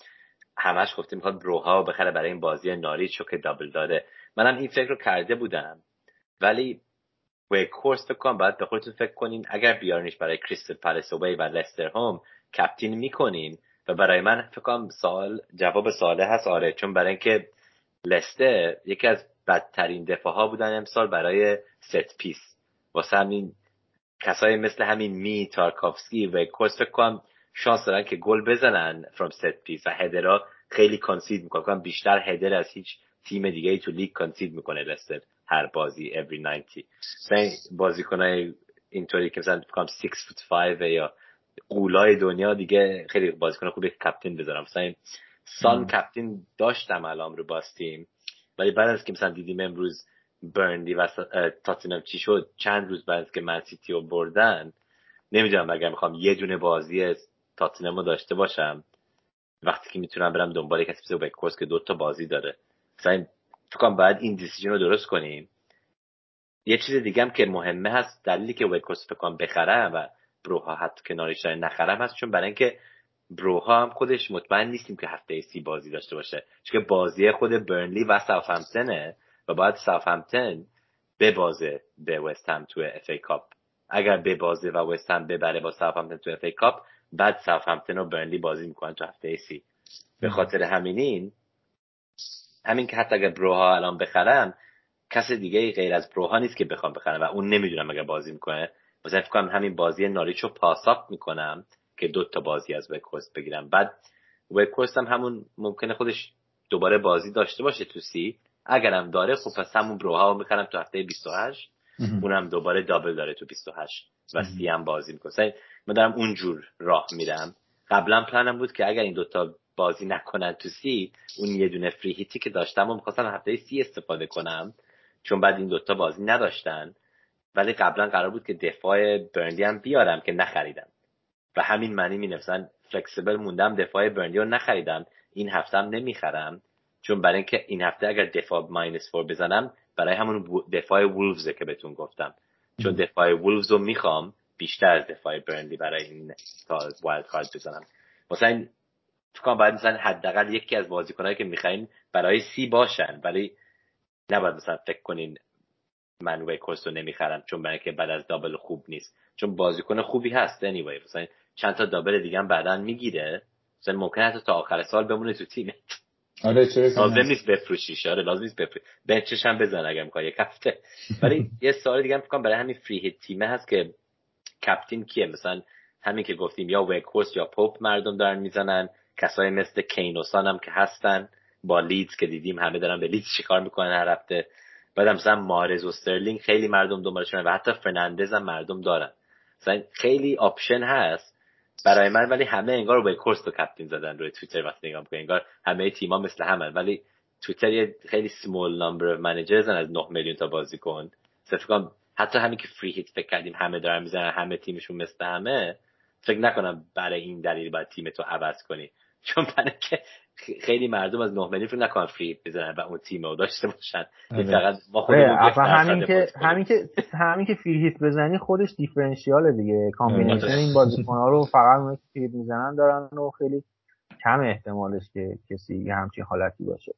همش گفته می‌خواد بروها بخره برای این بازی ناریچو که double داده. منم این فکر رو کرده بودم ولی وکورس کنم باید به خودتون فکر کنین اگر بیارنش برای کریستل پالیس و لستر home captain می‌کنین. و برای من فکر کنم سوال جواب سواله هست آره چون برای اینکه لستر یکی از بدترین دفاع ها بودن امسال برای set piece. واسه همین کسایی مثل همین می تارکافسکی وکورس فکر کنم شانس دارن که گل بزنن from set piece و header ها خیلی concede می‌کنن. بیشتر header از هیچ تیم دیگه ای تو لیگ concede می‌کنه لستر هر بازی every 90 بازیکنای اینطوری که مثلا فکر 6 فوت 5 یا غولای دنیا دیگه خیلی بازیکن خوبی captain بذارم. مثلا سان کپتین داشتم الان رو باستیم ولی بعد از که مثلا دیدیم امروز برندی و تاتنم چی شد؟ چند روز بعد که من سیتی رو بردن نمی‌دونم اگر می‌خوام یه دونه بازی تاتنم رو داشته باشم وقتی که می‌تونم برم دنبال کسی مثل کورس که دوتا بازی داره. مثلا فکر باید این دیسیژن رو درست کنیم. یه چیز دیگه هم که مهمه هست دلیلی که ویکورس فکر بخرم و بروها حتی کنارش نخرم هست چون برای اینکه بروها هم خودش مطمئن نیستیم که هفته سی بازی داشته باشه. چون بازی خود برنلی و ساوثهمپتونه و باید ساوثهمپتون ببازه به وست هم تو FA Cup اگر ببازه و وست هم ببره با ساوثهمپتون تو FA Cup بعد ساوثهمپتون و برنلی بازی می‌کنن تو هفته سی. به خاطر همینین همین که حتی اگر بروها الان بخرم کس دیگه غیر از بروها نیست که بخوام بخرم و اون نمی‌دونم اگر بازی می‌کنه. مثلا فکر کنم همین بازی ناریچو pass up می‌کنم که دو تا بازی از وکورس بگیرم. بعد وکورس هم همون ممکنه خودش دوباره بازی داشته باشه تو سی. اگرم داره خب پس همون بروها رو می‌کنم تو هفته 28 اونم دوباره double داره تو 28 و سی هم بازی می‌کنه. من دارم اونجور راه میرم. قبلا پلانم بود که اگر این دوتا بازی نکنن تو سی اون یه دونه free hit ی که داشتم و می‌خواستم هفته سی استفاده کنم چون بعد این دوتا بازی نداشتن. ولی قبلا قرار بود که دفاع برنلی هم بیارم که نخریدم. و همین یعنی in a sense flexible موندم دفاع برنلی رو نخریدم. این هفته هم نمی‌خرم. چون برای اینکه این هفته اگر دفاع minus four بزنم برای همون دفاع وولفزه که بهتون گفتم. چون دفاع وولفز رو می‌خوام بیشتر از دفاع برنلی برای این تا wildcard بزنم. مثلا فکر کنم باید مثلا حداقل یکی از بازیکنایی که می‌خواین برای سی باشن. ولی نباید مثلا فکر کنین من ویکورس رو نمی‌خرم چون برای که بعد از double خوب نیست. چون بازیکن خوبی هست anyway. مثلا چند تا double دیگه هم بعدا می‌گیره. مثلا ممکن تا آخر سال بمونه تو تیمت آره چه لازم نیست بفروشیش. آره لازم نیست بفروش bench ش هم بزن اگر می‌خوای یک هفته. ولی یه سوال دیگه هم فکر برای همین free hit تیمه هست که captain کیه؟ مثلا همین که گفتیم یا ویکورس یا پاپ مردم دارن می‌زنن. کسای مثل کین و سان هم که هستن. با لیدز که دیدیم همه دارن به لیدز چیکار می‌کنن هر هفته. بعد مثلا محرز و سترلینگ خیلی مردم دنبالشون و حتی فرناندز هم مردم دارن. مثلا خیلی option هست. برای من ولی همه انگار وکورس رو captain زدن روی توییتر وقتی نگاه می‌کنی انگار همه تیما مثل همه ولی توییتر یه خیلی small number managers از 9 میلیون تا بازیکن فکر حتی همین که free hit فکر کردیم همه دارن می‌زنن همه تیمشون مثل همه فکر نکنم برای این دلیل باید تیم تو عوض کنی. چون برای که خیلی مردم از 9 میلیون فکر نکنن free بزنن و اون تیم رو داشته باشن. آره. فقط ما خودمون آره، همین که همین که همین که free hit بزنی خودش differential دیگه. combination آره. این بازیکن‌ها رو فقط اون free می‌زنن دارن و خیلی کم احتمالش که کسی همچین حالتی باشه.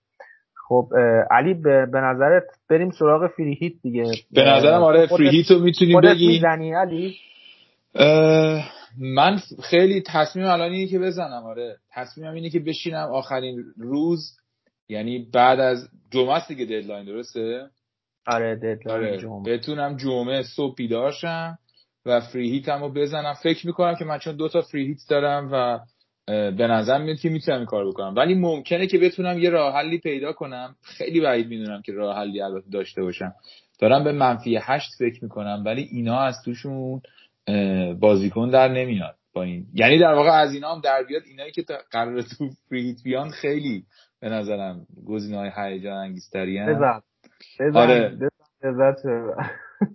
خب علی به نظرت بریم سراغ free hit دیگه. به نظرم آره free hit رو می‌تونیم بگی. می‌زنی علی؟ من خیلی تصمیم الان اینه که بزنم آره. تصمیمم اینه که بشینم آخرین روز یعنی بعد از جمعه است دیگه deadline درسته؟ آره deadline آره. جمعه. بتونم جمعه صبح بیدار شم و free hit رو بزنم. فکر می‌کنم که من چون دو تا free hit دارم و به نظر میاد که می‌تونم این کار بکنم. ولی ممکنه که بتونم یه راه حلی پیدا کنم. خیلی بعید می‌دونم که راه حلی البته داشته باشم. دارم به منفی هشت فکر می‌کنم ولی اینا از توشون بازیکن در نمیاد با این. یعنی در واقع از اینا هم در بیاد. اینایی که قرار تو free hit بیان خیلی به نظرم گزینه های هیجان انگیزتری آره.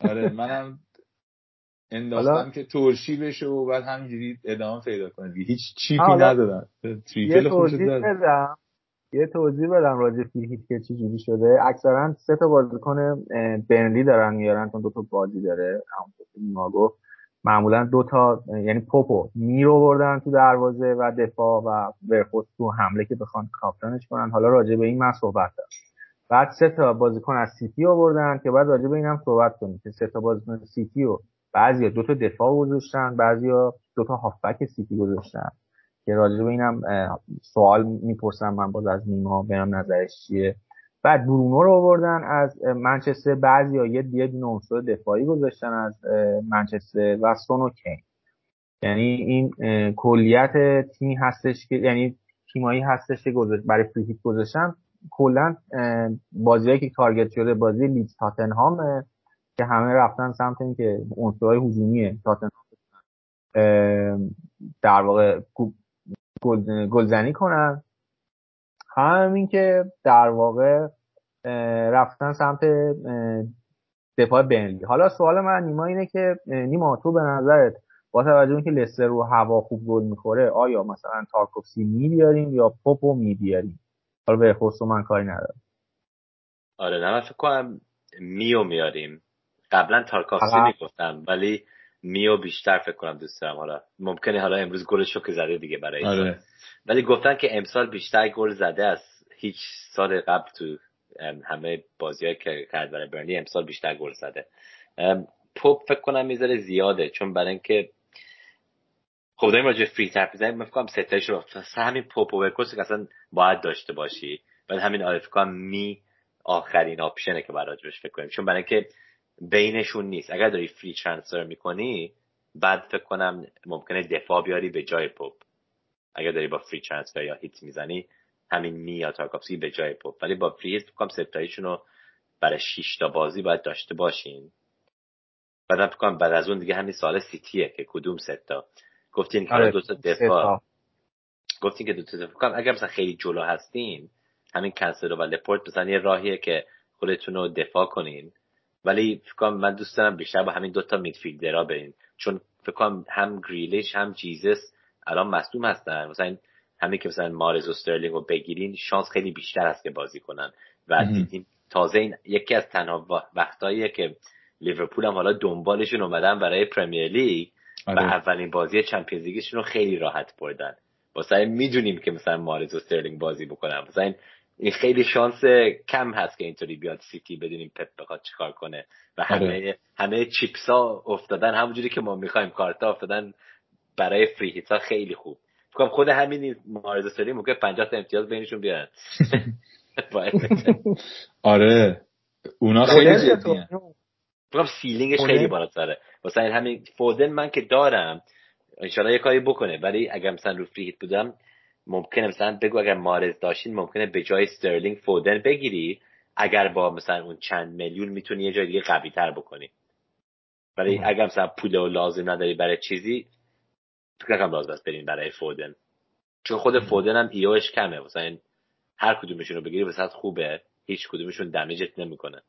آره منم انداختم که ترشی بشه و بعد همینجوری ادامه پیدا کنه. هیچ chip ی ندادن. triple توضیح بدم. یه توضیح بدم راجع free hit که چی جوری شده. اکثرا سه تا بازیکن برنلی دارن میارن چون دو تا بازی داره. ما گفت معمولا دو تا یعنی پوپ و می رو بردن تو دروازه و دفاع و وخورست تو حمله که بخوان کاپتانش کنن. حالا راجع به این من صحبت دارم. بعد سه تا بازیکن از سیتی آوردن که بعد راجع به اینم صحبت کنیم که سه تا بازیکن سیتی رو بعضیا دو تا دفاع گذاشتن بعضیا دو تا هافبک سیتی گذاشتن که راجع به اینم سوال می‌پرسم من باز از نیما بهم نظرش چیه؟ بعد برونو رو آوردن از منچستر بعضیا یه دیگه عنصر دفاعی گذاشتن از منچستر و سون و کین. یعنی این کلیت تیمی هستش که یعنی تیمایی هستش که برای فری گذاشتن. کلا بازیایی که تارگت شده بازی لیدز تاتنهام که همه رفتن سمت اینکه عنصرهای هجومی تاتنهام. در واقع گلزنی کنن. همین که در واقع رفتن سمت دفاع بنلی حالا سوال من نیما اینه که نیما تو به نظرت با توجه اینکه لستر رو هوا خوب گل می‌خوره آیا مثلا تارکوفسی میبیاریم یا پوپو میبیاریم؟ حالا به خصوص من کاری ندارم. آره نه من فکر کنم میو میاریم قبلا تارکوفسی می‌گفتم ولی میو بیشتر فکر کنم دوست دارم. حالا ممکنه حالا امروز گلش که زده دیگه برای آره. ولی گفتن که امسال بیشتر گل زده از هیچ سال قبل تو همه بازی که کرد برای برنی امسال بیشتر گل زده. پوپ فکر کنم می‌ذاره زیاده. چون برای اینکه خب داریم راجع فری تپ می‌زنیم. من فکر ستایش رو همین پوپ و ورکوس که اصلا باید داشته باشی. بعد همین آره فکر می آخرین آپشنه که باید راجبش فکر کنیم. چون برای اینکه بینشون نیست. اگر داری فری ترانسفر می‌کنی بعد فکر کنم ممکنه دفاع بیاری به جای پوپ. اگر داری با فری ترانسفر یا هیت می‌زنی همین می یا تارکوفسکی به جای پوپ. ولی با فری فکر ستاییشون رو برای 6 تا بازی باید داشته باشین. بعد فکر کنم بعد از اون دیگه همین سال سیتیه که کدوم ستا گفتین که آره، دو تا دفاع. گفتین که دو تا دفاع. اگر مثلا خیلی جلو هستین همین کنسلو و لپورت مثلا یه راهیه که خودتون رو دفاع کنین. ولی فکر کنم من دوست دارم بیشتر با همین دوتا midfielder ا برین چون فکر کنم هم گریلیش هم جیزس الان مصدوم هستن. مثلا همین که مثلا مارز و استرلینگ رو بگیرین شانس خیلی بیشتر هست که بازی کنن. و دیدیم تازه این یکی از تنها وقتاییه که لیورپول هم حالا دنبالشون اومدن برای Premier League و آره. اولین بازی Champions League شون رو خیلی راحت بردن. واسه می‌دونیم که مثلا مارز و استرلینگ بازی بکنن. مثلا این خیلی شانس کم هست که اینطوری بیاد سیتی بدونیم پپ بخواد چیکار کنه. و همه آره. همه chips ها افتادن همونجوری که ما می‌خوایم. کارتا افتادن برای free hit خیلی خوب. فکر خود همین مارز سری ممکن 50 تا امتیاز بینشون بیارن آره. اونا خیلی جدیه فکر ceiling ش خیلی بالاتره. واسه این همین فودن من که دارم انشالله یه کاری بکنه. ولی اگر مثلا رو فری بودم ممکنه مثلا بگو اگر مارز داشتین ممکنه به جای استرلینگ فودن بگیری. اگر با مثلا اون چند میلیون می‌تونی یه جای دیگه قوی تر بکنی. ولی اگر مثلا پول و لازم نداری برای چیزی فکر نکنم لازم است برین برای فودن. چون خود فودن هم ایوش کمه. مثلا هر کدومشون رو بگیری وسط خوبه. هیچ کدومشون دمیجت نمی‌کنه.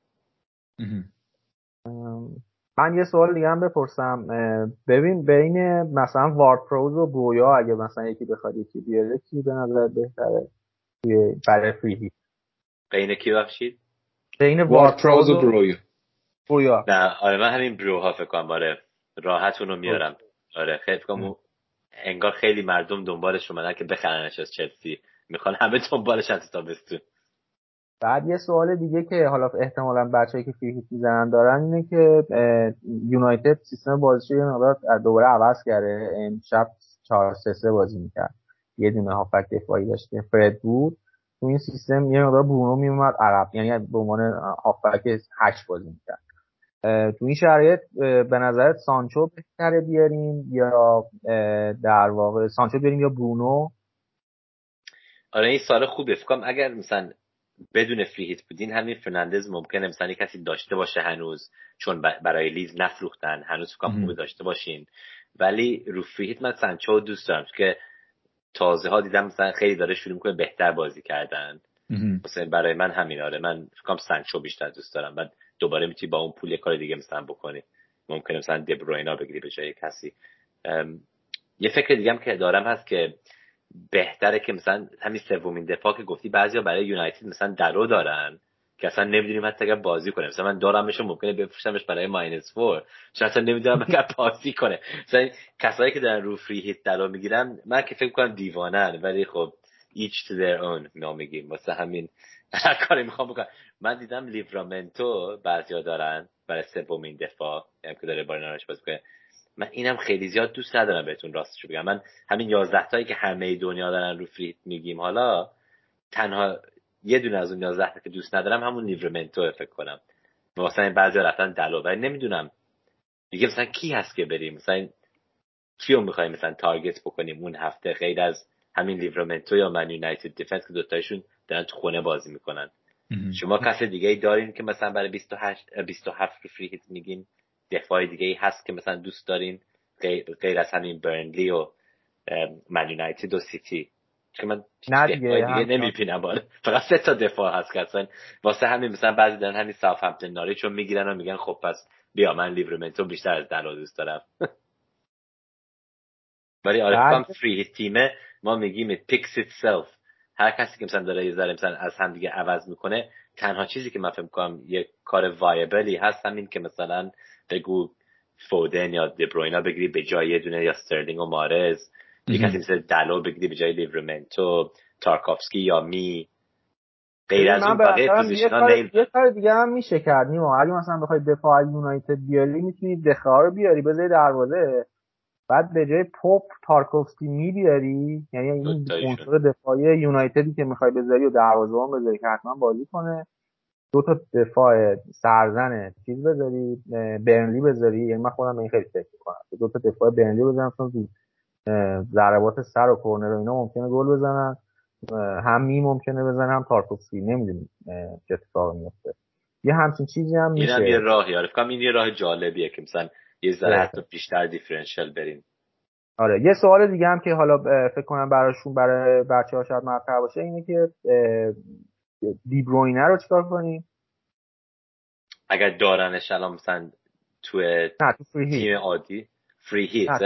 من یه سوال دیگه هم بپرسم. ببین بین مثلا وارد پروز و بویا اگه مثلا یکی بخواد یکی بیاره کی به نظر بهتره؟ برای فری بین کی بخشید بین وارد پروز و برویا بویا نه آره من همین بروها فکر کنم. آره راحت اونو میارم. آره خیلی کنم انگار خیلی مردم دنبالش اومدن که بخرنش از چلسی می‌خوان همه دنبالش از تابستون بعد یه سوال دیگه که حالا احتمالا بچه‌ای که فری می‌زنن دارن اینه که یونایتد سیستم بازیشو یه مقدار دوباره عوض کرده. امشب 4 3 3 بازی می‌کرد. یه دونه هافک دفاعی داشت که فرد بود. تو این سیستم یه مقدار برونو میومد عقب. یعنی به عنوان هافبک 8 بازی می‌کرد. تو این شرایط به نظرت سانچو بهتره بیاریم یا در واقع سانچو بیاریم یا برونو؟ آره این سال خوبه. فکرم اگر مثلا بدون free hit بودین همین فرناندز ممکنه مثلا case ی داشته باشه هنوز چون برای لیدز نفروختن هنوز فکرم خوبه داشته باشین. ولی رو free hit من سانچو دوست دارم که تازه ها دیدم مثلا خیلی داره شروع می‌کنه بهتر بازی کردن. مثلا برای من همین آره من فکرم سانچو بیشتر دوست دارم. بعد دوباره می‌تونی با اون پول یه کار دیگه مثلا بکنی. ممکنه مثلا دبروینا بگیری به جای کسی. یه فکر دیگه هم که دارم هست که بهتره که مثلا همین سومین دفاع که گفتی بعضیا برای یونایتد مثلا درو دارن که اصلا نمی‌دونیم حتی اگر بازی کنه. مثلا من دارمش ممکنه بفروشمش برای ماینس فور چون اصلا نمی‌دونم اگر بازی کنه. مثلا کسایی که دارن رو فری هیت درو می‌گیرن من که فکر کنم دیوانن ولی خب each to their own نامگیم واسه همین هر کاری می‌خوام بکنم. من دیدم لیورامنتو بعضیا دارن برای سومین دفاع. یعنی که داره بارنارش بازی کنه من اینم خیلی زیاد دوست ندارم بهتون راستشو بگم. من همین یازده تایی که همه دنیا دارن رو free hit میگیم حالا تنها یه دونه از اون یازده تا که دوست ندارم همون لیورمنتو فکر کنم. واسه این بعضی رفتن دالو ولی نمی‌دونم. دیگه مثلا کی هست که بریم؟ مثلا کیو می‌خوایم مثلا target بکنیم اون هفته غیر از همین لیورمنتو یا من یونایتد defence که دوتایشون دارن تو خونه بازی می‌کنن. شما کس دیگه ای دارین که مثلا برای 28 27 رو free hit میگین؟ دفاع دیگه ای هست که مثلا دوست دارین غیر از همین برنلی و من یونایتد و سیتی. که من نه دیگه, دیگه نمی‌بینم. بالا فقط سه تا دفاع هست که اصلا واسه همین مثلا بعضی دارن همین ساوثهمپتون ناری چون می‌گیرن و میگن خب پس بیا من لیورمنتو بیشتر از دالو دوست دارم. ولی آره free hit تیمه. ما میگیم picks itself. هر کسی که مثلا داره یه ذره مثلا از هم دیگه عوض می‌کنه تنها چیزی که من فکر کنم یه کار viable ی هست همین که مثلا بگو فودن یا دبروینا بگیری به جای یه دونه یا سترلینگ و مارز یه کسی مثل دالو بگیری به جای لیورمنتو تارکوفسکی یا می. غیر از اون بقیه یه کار دیگه هم میشه کرد نیما. اگه مثلا بخوای دفاع یونایتد بیاری می‌تونی دخیا رو بیاری بذاری دروازه. بعد به جای پوپ تارکوفسکی میبیاری یعنی این عنصر دفاعی یونایتدی که می‌خوای بذاری و دروازه‌بان بذاری که حتما بازی کنه. دو تا دفاع سرزن چیز بذاری برنلی بذاری. یعنی من خودم این خیلی فکر می‌کنم. دو تا دفاع برنلی بزنم چون ضربات سر و کورنر و اینا ممکنه گل بزنن. هم می ممکنه بزنه هم تارکوفسکی. نمی‌دونیم چه اتفاقی میفته یه همچین چیزی هم میشه. اینم یه راهی. فکر این یه راه جالبیه که مثلا یه ذره حتی بیشتر دیفرنشیل بریم. آره یه سوال دیگه هم که حالا فکر کنم براشون برای بچه ها شاید مطرح باشه اینه که دیبروینه رو چیکار کنیم؟ اگر دارنش الان مثلا تو تیم عادی. free hit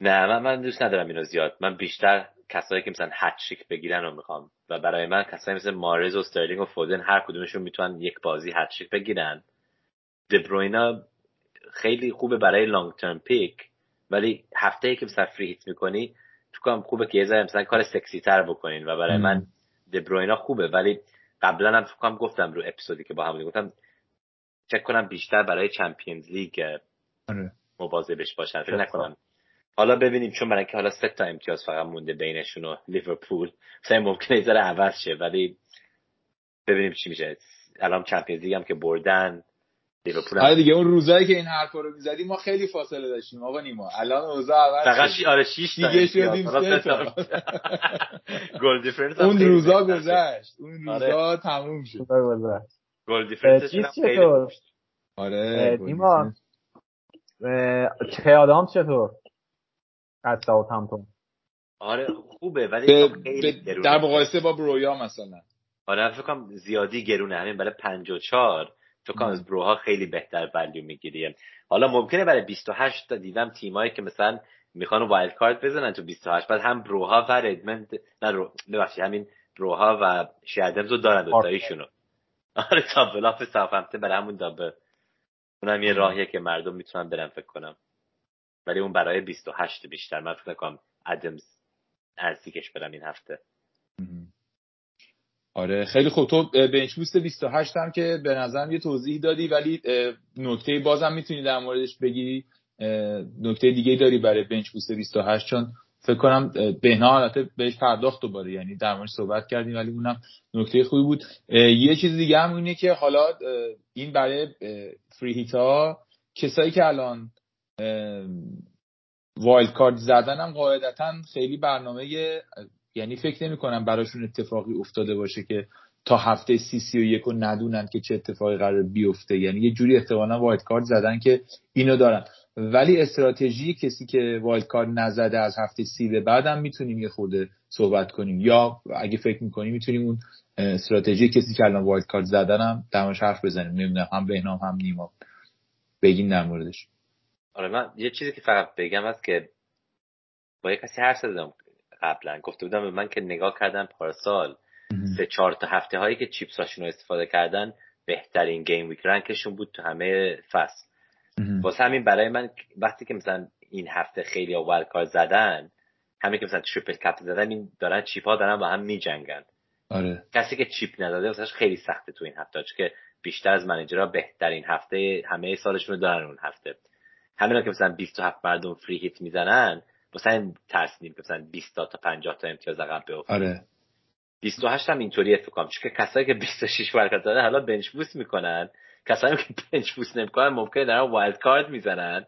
نه من, من دوست ندارم اینو زیاد. من بیشتر کسایی که مثلا هتریک بگیرن رو می‌خوام. و برای من کسایی مثل مارز و استرلینگ و فودن هر کدومشون می‌تونن یک بازی هتریک بگیرن. دبروینا خیلی خوبه برای long-term pick ولی هفته ای که مثلا free hit می‌کنی تو کنم خوبه که یه ذره مثلا کار سکسی تر بکنین و برای من دبروینا خوبه. ولی قبلا هم فکر گفتم رو اپیزودی که با هم گفتم فکر کنم بیشتر برای چمپیونز لیگ آره. مواظبش باشن. فکر نکنم. حالا ببینیم چون برای که حالا سه تا امتیاز فقط مونده بینشون و لیورپول مثلا ممکنه یه عوض شه ولی ببینیم چی میشه. الان چمپیونز لیگ هم که بردن لیورپول آره دیگه اون روزایی که این حرفا رو می‌زدیم ما خیلی فاصله داشتیم. آقا نیما الان اوضاع عوض فقط آره 6 تا دیگه شدیم goal difference اون روزا گذشت. اون آره. روزا تموم شد. goal difference ش خیلی آره نیما چه ادمز چطور؟ از ساوثهامپتون آره خوبه ولی خب در مقایسه با برویا مثلا. آره فکر کنم زیادی گرونه. همین برای 54 فکر کنم از برویا خیلی بهتر value می‌گیری حالا ممکنه برای 28 تا دیدم تیمایی که مثلا می‌خوان wildcard بزنن تو 28 بعد هم برویا و ردموند نه رو ببخشید همین برویا و چه ادمز رو دارن دوتاییشونو آره تا اف ساوثهمپتون برای همون double. اونم یه راهیه که مردم می‌تونن برن فکر کنم. ولی اون برای 28 بیشتر. من فکر کنم ادمز نزدیکش برم این هفته. آره خیلی خوب. تو bench boost 28 هم که به نظرم یه توضیح دادی ولی نکته بازم می‌تونی در موردش بگی نکته دیگه داری برای بنچ بوست 28 چون فکر کنم بهنا البته بهش پرداخت دوباره یعنی در موردش صحبت کردیم ولی اونم نکته خوبی بود. یه چیز دیگه هم اینه که حالا این برای فری هیتا کسایی که الان وایلد کارت زدن هم قاعدتا خیلی برنامه یعنی فکر نمی کنم براشون اتفاقی افتاده باشه که تا هفته سی سی و یک و ندونن که چه اتفاقی قرار بیفته. یعنی یه جوری احتمالا wildcard زدن که اینو دارن. ولی استراتژی کسی که wildcard نزده از هفته سی به بعدم می‌تونیم یه خورده صحبت کنیم. یا اگه فکر می‌کنیم می‌تونیم اون استراتژی کسی که الان wildcard زدن هم درمش حرف بزنیم. نمی‌دونم هم بهنام هم نیما. بگین در موردش. آره من یه چیزی که فقط بگم هست که با یه کسی حرف زدم. قبلا. گفته بودم به من که نگاه کردن پارسال. سه چهار تا هفته هایی که chips هاشون رو استفاده کردن بهترین game week rank شون بود تو همه فصل. واسه همین برای من وقتی که مثلا این هفته خیلی اول کار زدن همین که مثلا triple cap زدن این دارن chip ها دارن با هم میجنگن. آره. کسی که chip نداره واسهش خیلی سخته تو این هفته چون که بیشتر از manager ها بهترین هفته همه سالشون رو دارن اون هفته. همین که مثلا 27 مردم free hit می‌زنن مثلا ترسیدیم که مثلا 20 تا 50 تا امتیاز عقب بیفته. آره. 28 هم اینطوریه فکر کنم. چون که کسایی که 26 برکت دادن حالا bench boost می‌کنن. کسایی که bench boost نمی‌کنن ممکنه دارن wild card می‌زنن.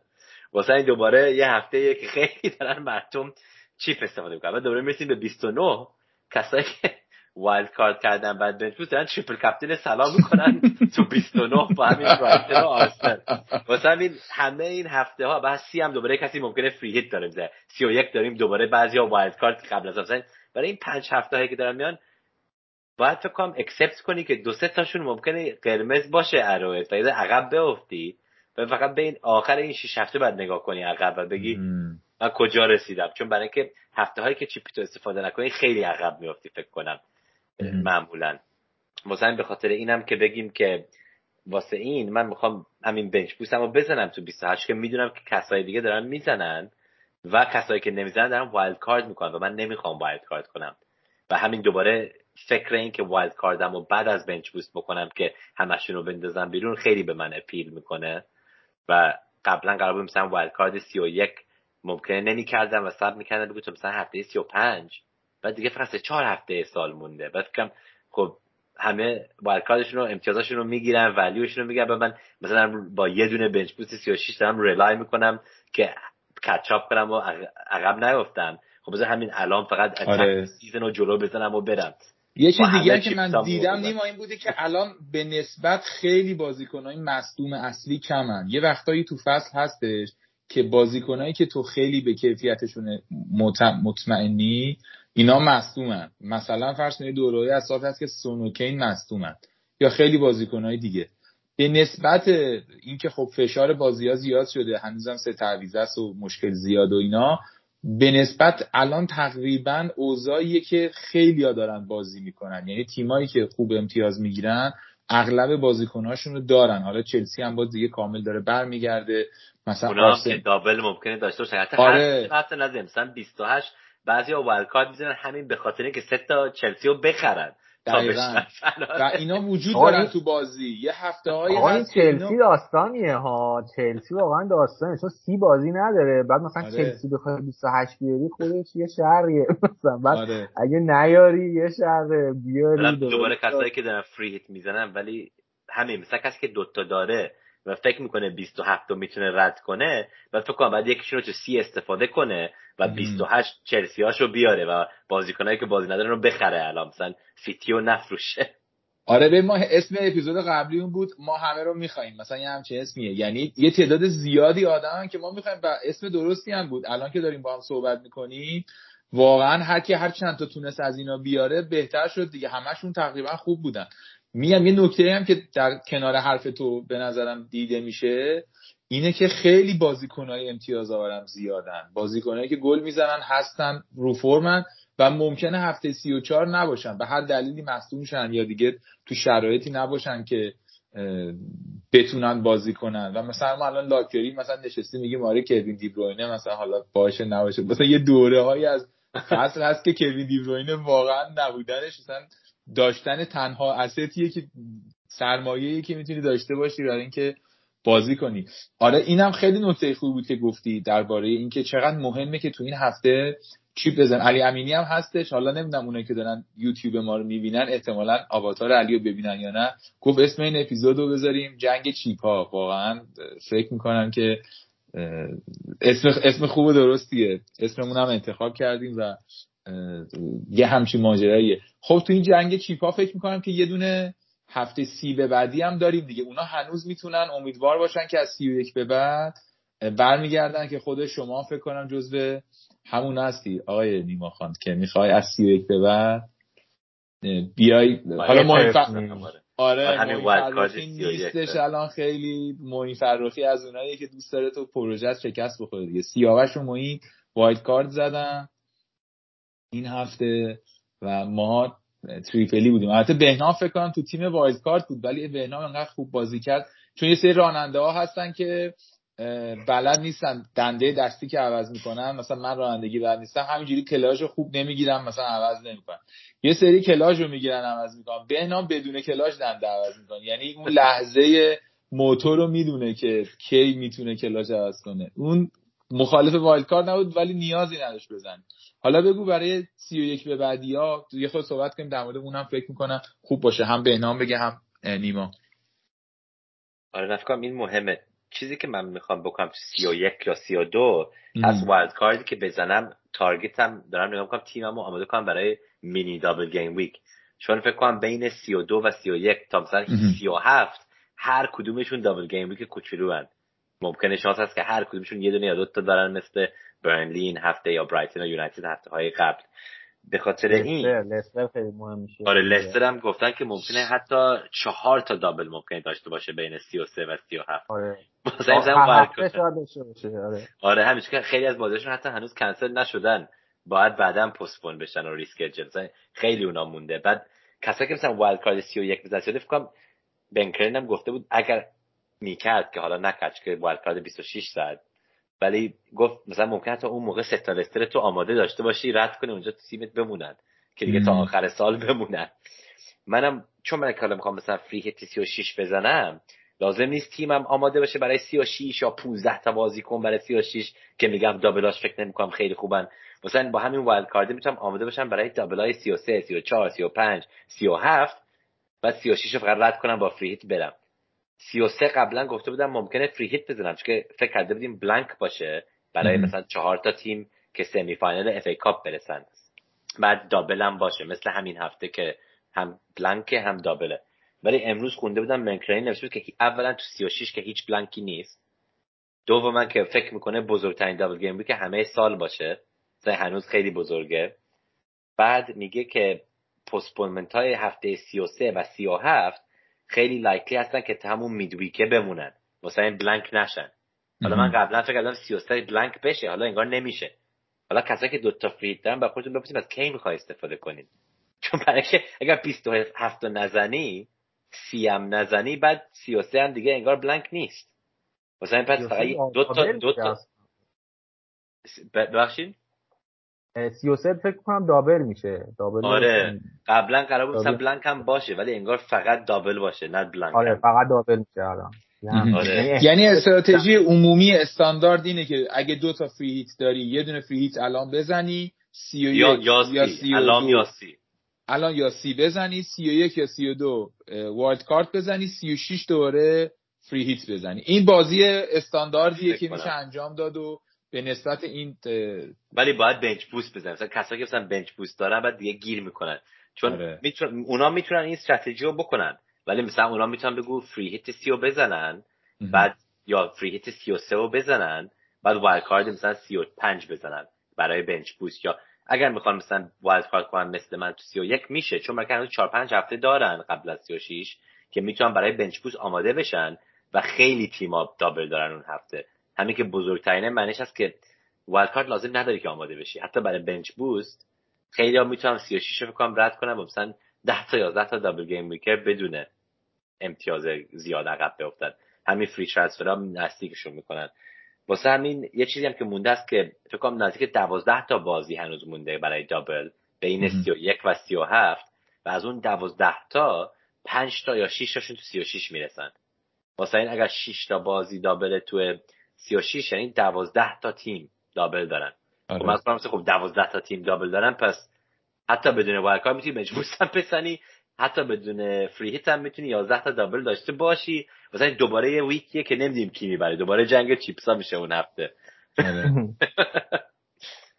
واسه این دوباره یه هفته که خیلی دارن مردم chip استفاده می‌کنن. و دوباره می‌رسیم به 29 کسایی که wild card کردن bench boost دارن triple captain صلاح می‌کنن. تو 29 با همین برایتون و آرسنال. واسه همین همه این هفته ها بعد سی هم دوباره کسی ممکنه free hit داره می‌زنه 31 داریم دوباره بعضیا wild card قبل از مثلا برای این پنج هفته هایی که دارن میان باید فکر کنم accept کنی که دو سه تاشون ممکنه قرمز باشه arrow ت و عقب بیفتی و فقط به این آخر این شش هفته بعد نگاه کنی عقب و بگی من کجا رسیدم. چون برای اینکه هفته هایی که chip یتو استفاده نکنی خیلی عقب میفتی فکر کنم. معمولا. واسه به خاطر اینم که بگیم که واسه این من می‌خوام همین bench boost م رو بزنم تو 28 که می‌دونم که کسای دیگه دارن می‌زنن و کسایی که نمی‌زنن دارن wild card می‌کنن و من نمی‌خوام wild card کنم. و همین دوباره فکر این که wild card م و بعد از bench boost بکنم که همشون رو بندازم بیرون خیلی به من appeal می‌کنه. و قبلا قرار بود مثلا wild card 31 ممکنه نمی‌کردم و save می‌کردم بگو تو مثلا هفته 35 بعد دیگه فقط چهار هفته سال مونده. بعد فکرم خب همه wild رو امتیازاشون رو می‌گیرن value شون رو می‌گیرن. من مثلا با یه دونه bench boost 36 دارم rely می‌کنم که catch up کنم و عقب نیفتم خب بذار همین الان فقط آره. season رو جلو بزنم و برم. یه چیز دیگه که من دیدم نیما این بوده که الان به نسبت خیلی بازیکنهای مصدوم اصلی کمن. یه وقتایی تو فصل هستش که بازیکنایی که تو خیلی به کیفیتشون مطمئنی اینا مصدومن. مثلا فرض کنید دوره از سال هست که سونوکین مصدومن. یا خیلی بازیکنهای دیگه. به نسبت اینکه خب فشار بازی ها زیاد شده هنوزم سه تعویض است و مشکل زیاد و اینا به نسبت الان تقریبا اوضاعیه که خیلی ها دارن بازی می‌کنن. یعنی تیمایی که خوب امتیاز می‌گیرن اغلب بازیکنهاشون رو دارن. حالا چلسی هم باز دیگه کامل داره برمیگرده. مثلا اونا هم دابل ممکنه داشته باشه. حتی آره. حتی مثلا 28 بعضی ها کارت می‌زنن همین به خاطر اینکه سه تا چلسی رو بخرن. و اینا وجود دارن تو بازی. یه هفته های هست چلسی داستانیه ها. چلسی واقعا داستانیه چون سی بازی نداره. بعد مثلا آره. چلسی بخواد 28 بیاری خودش یه شهریه. مثلا بعد آره. اگه نیاری یه شهر بیاری دوباره کسایی که دارن فری هیت می‌زنن ولی همین مثلا کسی که دوتا داره و فکر می‌کنه 27 رو می‌تونه رد کنه و فکر کنم بعد یکیشون رو تو سی استفاده کنه و 28 چلسی هاشو بیاره و بازیکنایی که بازی ندارن رو بخره الان. مثلا سیتی نفروشه. آره به ما اسم اپیزود قبلی اون بود ما همه رو می‌خوایم مثلا یه همچه اسمیه. یعنی یه تعداد زیادی آدم که ما می‌خوایم و اسم درستی هم بود. الان که داریم با هم صحبت می‌کنیم واقعا هر کی هر چند تا تونست از اینا بیاره بهتر شد دیگه. همشون تقریبا خوب بودن. میگم یه نکته هم که در کنار حرف تو به نظرم دیده میشه اینه که خیلی بازیکنهای امتیاز آورم زیادن. بازیکنهایی که گل می‌زنن هستن رو فرمن و ممکنه هفته سی و چهار نباشن. به هر دلیلی مصدوم شن یا دیگه تو شرایطی نباشن که بتونن بازی کنن. و مثلا ما الان لاکری مثلا نشستی میگیم آره کوین دیبروینه مثلا حالا باشه نباشه. مثلا یه دوره هایی از فصل هست که کوین دیبروینه واقعا نبودنش. مثلا داشتن تنها اسیتیه که سرمایه‌ای که می‌تونی داشته باشی برای اینکه بازی کنی. آره اینم خیلی نکته خوبی بود که گفتی درباره اینکه چقدر مهمه که تو این هفته چیپ بزن. علی امینی هم هستش. حالا نمی‌دونم اونایی که دارن یوتیوب ما رو می‌بینن احتمالا آواتار علی رو ببینن یا نه. گفت اسم این اپیزود رو بذاریم. جنگ چیپ ها واقعا فکر می‌کنم که اسم اسم خوب و درستیه. اسممون هم انتخاب کردیم و یه همچین ماجراییه. خب تو این جنگ چیپ ها فکر می‌کنم که یه دونه هفته سی به بعدی هم داریم دیگه. اونا هنوز می‌تونن امیدوار باشن که از سی و یک به بعد برمیگردن که خود شما فکر کنم جزو همون هستی. آقای نیما خان که می‌خوای از سی و یک به بعد بیای. حالا مهم آره. همین نیستش الان خیلی. موین فرخی از اونایی که دوست داره تو پروژه شکست بخوره دیگه. سیاوش و موین wild card زدن این هفته و ما triple ی بودیم. البته بهنام فکر کنم تو تیم wild card بود ولی بهنام انقدر خوب بازی کرد. چون یه سری راننده ها هستن که بلد نیستن دنده دستی که عوض می‌کنن. مثلا من رانندگی بلد نیستم همینجوری کلاچ رو خوب نمی‌گیرم مثلا عوض نمی‌کنم. یه سری کلاچ رو می‌گیرن عوض می‌کنن بهنام بدون کلاچ دنده عوض می‌کنه. یعنی اون لحظه موتور رو می‌دونه که کی می‌تونه کلاچ عوض کنه. اون مخالف wild card نبود ولی نیازی نداشت بزن حالا بگو برای سی و یک به بعدی ها یه خود صحبت کنیم در مورد اونم فکر می‌کنم خوب باشه. هم بهنام بگه هم نیما. آره نفکرم این مهمه. چیزی که من می‌خوام بکنم سی و یک یا سی و دو از wild card ی که بزنم target م دارم نگاه می‌کنم تیممو آماده کنم برای mini double game week چون فکر کنم بین سی و دو و سی و یک تا مثلا سی و هفت هر کدومشون double game week کوچولو. ممکنه شانس هست که هر کدومشون یه دونه یا دو تا دارن مثل برنلی این هفته یا برایتون و یونایتد هفته های قبل. به خاطر این لستر خیلی مهم میشه. آره لستر هم گفتن که ممکنه حتی چهار تا double ممکنه داشته باشه بین 33 و 37 آره. آره. آره همیشه که خیلی از بازیشون حتی هنوز کنسل نشدن. باید بعدا postpone بشن و reschedule. خیلی اونا مونده. بعد کسایی که مثلا wild card 31 بزنه شده فکر کنم بن کرلین هم گفته بود اگر می‌کرد که حالا نکرد که wild card 26 زد ولی گفت مثلا ممکن تا اون موقع سه تا لستر تو آماده داشته باشی رد کنی اونجا تیمت بمونن که دیگه تا آخر سال بمونن. منم چون من حالا می‌خوام مثلا free hit 36 بزنم لازم نیست تیمم آماده باشه برای 36 یا 15 تا بازیکن برای 36 که میگم double اش فکر نمی‌کنم خیلی خوبن. مثلا با همین wild card می‌تونم آماده باشم برای double های 33 34 35 37 بعد 36 رو فقط رد کنم با free hit برم. 33 قبلا گفته بودم ممکنه free hit بزنم چون که فکر کرده بودیم blank باشه برای مثلا چهار تا تیم که semi final FA Cup برسن. بعد double هم باشه مثل همین هفته که هم blank هم double ه ولی امروز خونده بودم بن کرلین نوشته که اولا تو 36 که هیچ blank ی نیست. دوما که فکر می‌کنه بزرگترین دابل گیم که همه سال باشه. هنوز خیلی بزرگه. بعد میگه که پستپونمنت های هفته 33 و 37 خیلی لایکلی هستن که همون میدویکه بمونن. مثلا بلانک نشن. حالا من قبلا فکر کردم 33 بلانک بشه. حالا انگار نمیشه. حالا کسایی که دوتا فرید دارن با خودتون بپرسید از کی می‌خوای استفاده کنید؟ چون برای که اگر 27 نزنی سی هم نزنی بعد 33 هم دیگه انگار بلانک نیست. مثلا پس فقط دو تا دو تا ببخشید؟ 33 فکر کنم دابل میشه. دابل آره. قبلا قرار بود مثلا بلانک هم باشه ولی انگار فقط دابل باشه نه بلانک آره فقط دابل میشه الان. آره. یعنی استراتژی عمومی استاندارد اینه که اگه دو تا فری هیت داری یه دونه فری هیت الان بزنی سی و یا, یا, یا سی الان یا سی. الان یا سی بزنی سی و یک یا سی و دو wild card بزنی سی و شیش دوره free hit بزنی. این بازی استانداردیه که میشه انجام داد و به نسبت این ولی باید bench boost بزنن. مثلا کسایی که مثلا bench boost دارن بعد دیگه گیر می‌کنن. چون آره. می‌تونن اونا می‌تونن این استراتژی رو بکنن. ولی مثلا اونا می‌تونن بگو free hit سی رو بزنن بعد یا free hit سی و سه رو بزنن بعد wild card مثلا سی و پنج بزنن برای bench boost. یا اگر می‌خوان مثلا wild card کنن مثل من تو سی و یک میشه چون مثلا چهار پنج هفته دارن قبل از سی و شیش که می‌تونن برای bench boost آماده بشن و خیلی تیما double دارن اون هفته. همین که بزرگترینه معنیش هست که wild card لازم نداری که آماده بشی. حتی برای bench boost خیلی ها می‌تونم 36 رو فکر رد کنم مثلا 10 تا 11 تا double game weeker بدون امتیاز زیاد عقب بیفتن همین free transfer ها نزدیکشون می‌کنن. واسه همین یه چیزی هم که مونده است که فکر کنم نزدیک 12 تا بازی هنوز مونده برای دابل بین 31 و 37 و از اون دوازده تا پنج تا یا 6 تاشون تو 36 می‌رسن. واسه این اگر 6 تا بازی دابل تو 36 یعنی 12 تا تیم دابل دارن. آره. خب مثلا خب 12 تا تیم دابل دارن پس حتی بدون وایلد می‌تونی مجبور بزنی. حتی بدون فری هیت هم می‌تونی 11 تا دابل داشته باشی. مثلا دوباره یه ویکیه که نمیدیم کی می‌بره. دوباره جنگ چیپسا میشه اون هفته. آره.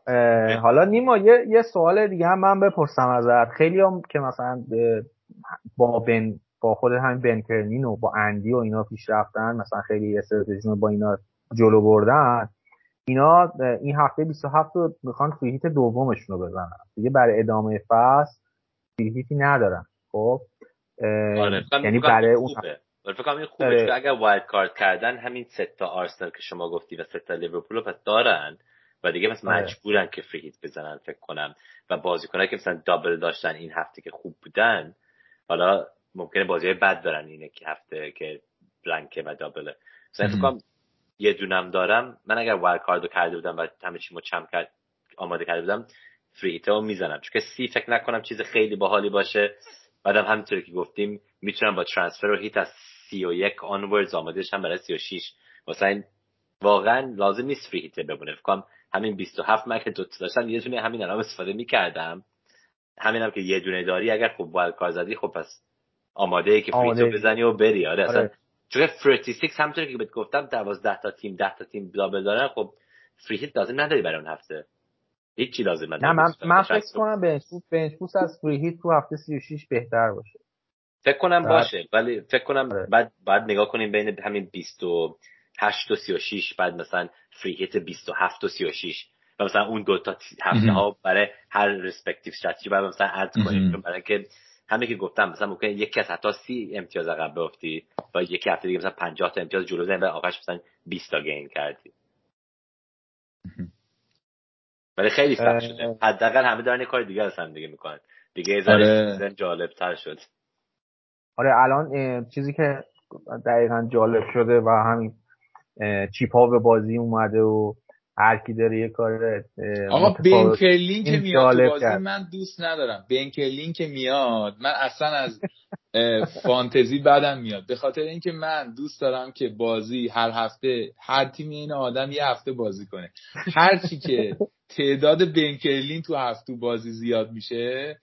حالا نیما یه, یه سوال دیگه هم من بپرسم ازت. خیلی هم که مثلا با بن با خود همین بن و با اندی و اینا پیش رفتن مثلا خیلی استراتژی با اینا جلو بردن اینا این هفته 27 رو می‌خوان فریهیت دومشون رو بزنن. دیگه برای ادامه فصل free hit ی ندارن. خب آره یعنی برای اون فکر کنم این خوبه آره. اگر wildcard کردن همین سه تا آرسنال که شما گفتی و سه تا لیورپول پس دارن و دیگه مثلا آره. مجبورن که free hit بزنن فکر کنم و بازیکنایی که مثلا double داشتن این هفته که خوب بودن حالا ممکنه بازی بد دارن اینه که هفته که blank ه و double ه. مثلا فکر کنم یه دونم دارم. من اگر wildcard رو کرده بودم و همه چی چم کرد آماده کرده بودم free رو می‌زنم. چون که سی فکر نکنم چیز خیلی باحالی باشه. بعدم همینطوری که گفتیم می‌تونم با transfer و hit از سی و یک onwards آماده شم برای سی و شیش واسه واقعا لازم نیست free hit بمونه. فکرم همین 27 من که دو داشتم یه دونه همین الان استفاده می‌کردم. همینم که یه دونه داری اگر خب wildcard زدی خب پس آماده ای که free بزنی و بری. آره, آره. اصلا چون 36 همونطوری که بهت گفتم 12 تا تیم 10 تا تیم double دارن خب free hit لازم نداری برای اون هفته. هیچی لازم نداره. نه من من فکر کنم bench boost از free hit تو هفته 36 بهتر باشه. فکر کنم باشه ولی فکر کنم آره. بعد بعد نگاه کنیم بین همین 28 و 36 بعد مثلا free hit 27 و 36 و مثلا اون دو تا هفته ها برای هر respective strategy بعد مثلا add کنیم. برای که همه که گفتم مثلا ممکنه یکی از حتی سی امتیاز عقب بیفتی و یکی هفته دیگه مثلا 50 تا امتیاز جلو زنی و آخرش مثلا 20 تا گین کردی. ولی خیلی سخت شده. حداقل همه دارن یه کار دیگه از هم دیگه می‌کنن. دیگه آره. جالب تر شد. آره الان چیزی که دقیقا جالب شده و همین چیپ ها به بازی اومده و هر کی داره یه کار آقا بنکرلین که میاد تو بازی من دوست ندارم. بنکرلین که میاد من اصلا از فانتزی بدم میاد. به خاطر اینکه من دوست دارم که بازی هر هفته هر تیم این آدم یه هفته بازی کنه. هر چی که تعداد بنکرلین تو هفته بازی زیاد میشه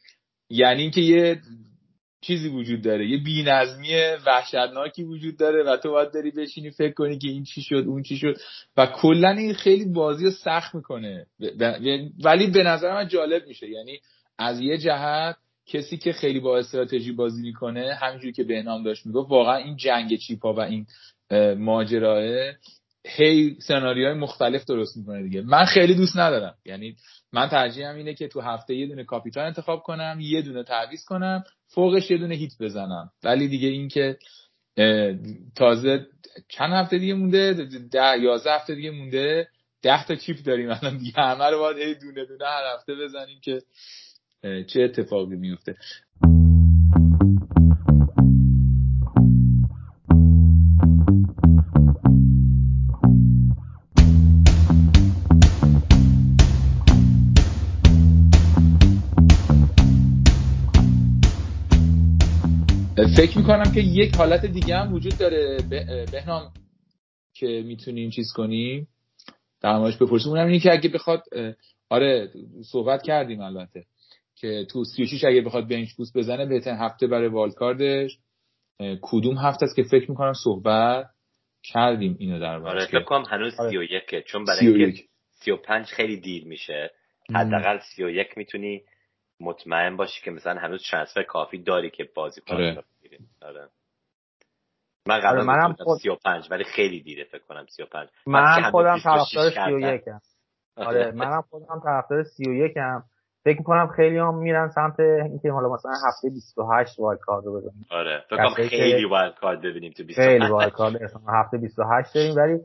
یعنی اینکه یه چیزی وجود داره. یه بینظمی وحشتناکی وجود داره و تو باید داری بشینی فکر کنی که این چی شد اون چی شد. و کلا این خیلی بازی رو سخت می‌کنه. ولی به نظر من جالب میشه. یعنی از یه جهت کسی که خیلی با استراتژی بازی می‌کنه همینجوری که بهنام داشت می‌گفت واقعا این جنگ چیپا و این ماجراه هی سناریوهای مختلف درست می‌کنه دیگه. من خیلی دوست ندارم. یعنی من ترجیحم اینه که تو هفته یه دونه کاپیتان انتخاب کنم یه دونه تعویض کنم فوقش یه دونه هیت بزنم. ولی دیگه اینکه تازه چند هفته دیگه مونده؟ ده یازده هفته دیگه مونده. ده تا چیپ داریم الان دیگه. همه رو باید دونه دونه هر هفته بزنیم که چه اتفاقی میفته فکر می‌کنم که یک حالت دیگه هم وجود داره. بهنام که می‌تونیم چیز کنیم در موردش بپرسیم. اونم اینه که اگه بخواد آره صحبت کردیم البته که تو 36 اگه بخواد بنچ بوست بزنه بهترین هفته برای والکاردش. کدوم هفته است که فکر می‌کنم صحبت کردیم اینو در آره فکر کنم هنوز 31 آره. چون برای اینکه 35 خیلی دیر میشه. حداقل 31 می‌تونی مطمئن باشی که مثلا هنوز ترانسفر کافی داری که بازی آره. آره. من قبلا آره منم خود... 35 ولی خیلی دیره فکر کنم 35 من خودم طرفدار 31 ام. آره منم خودم طرفدار 31 ام. فکر کنم خیلی هم میرن سمت اینکه حالا مثلا هفته 28 wildcard رو بزنیم آره فکر کنم خیلی wildcard ببینیم تو 28 خیلی wildcard هفته 28 داریم ولی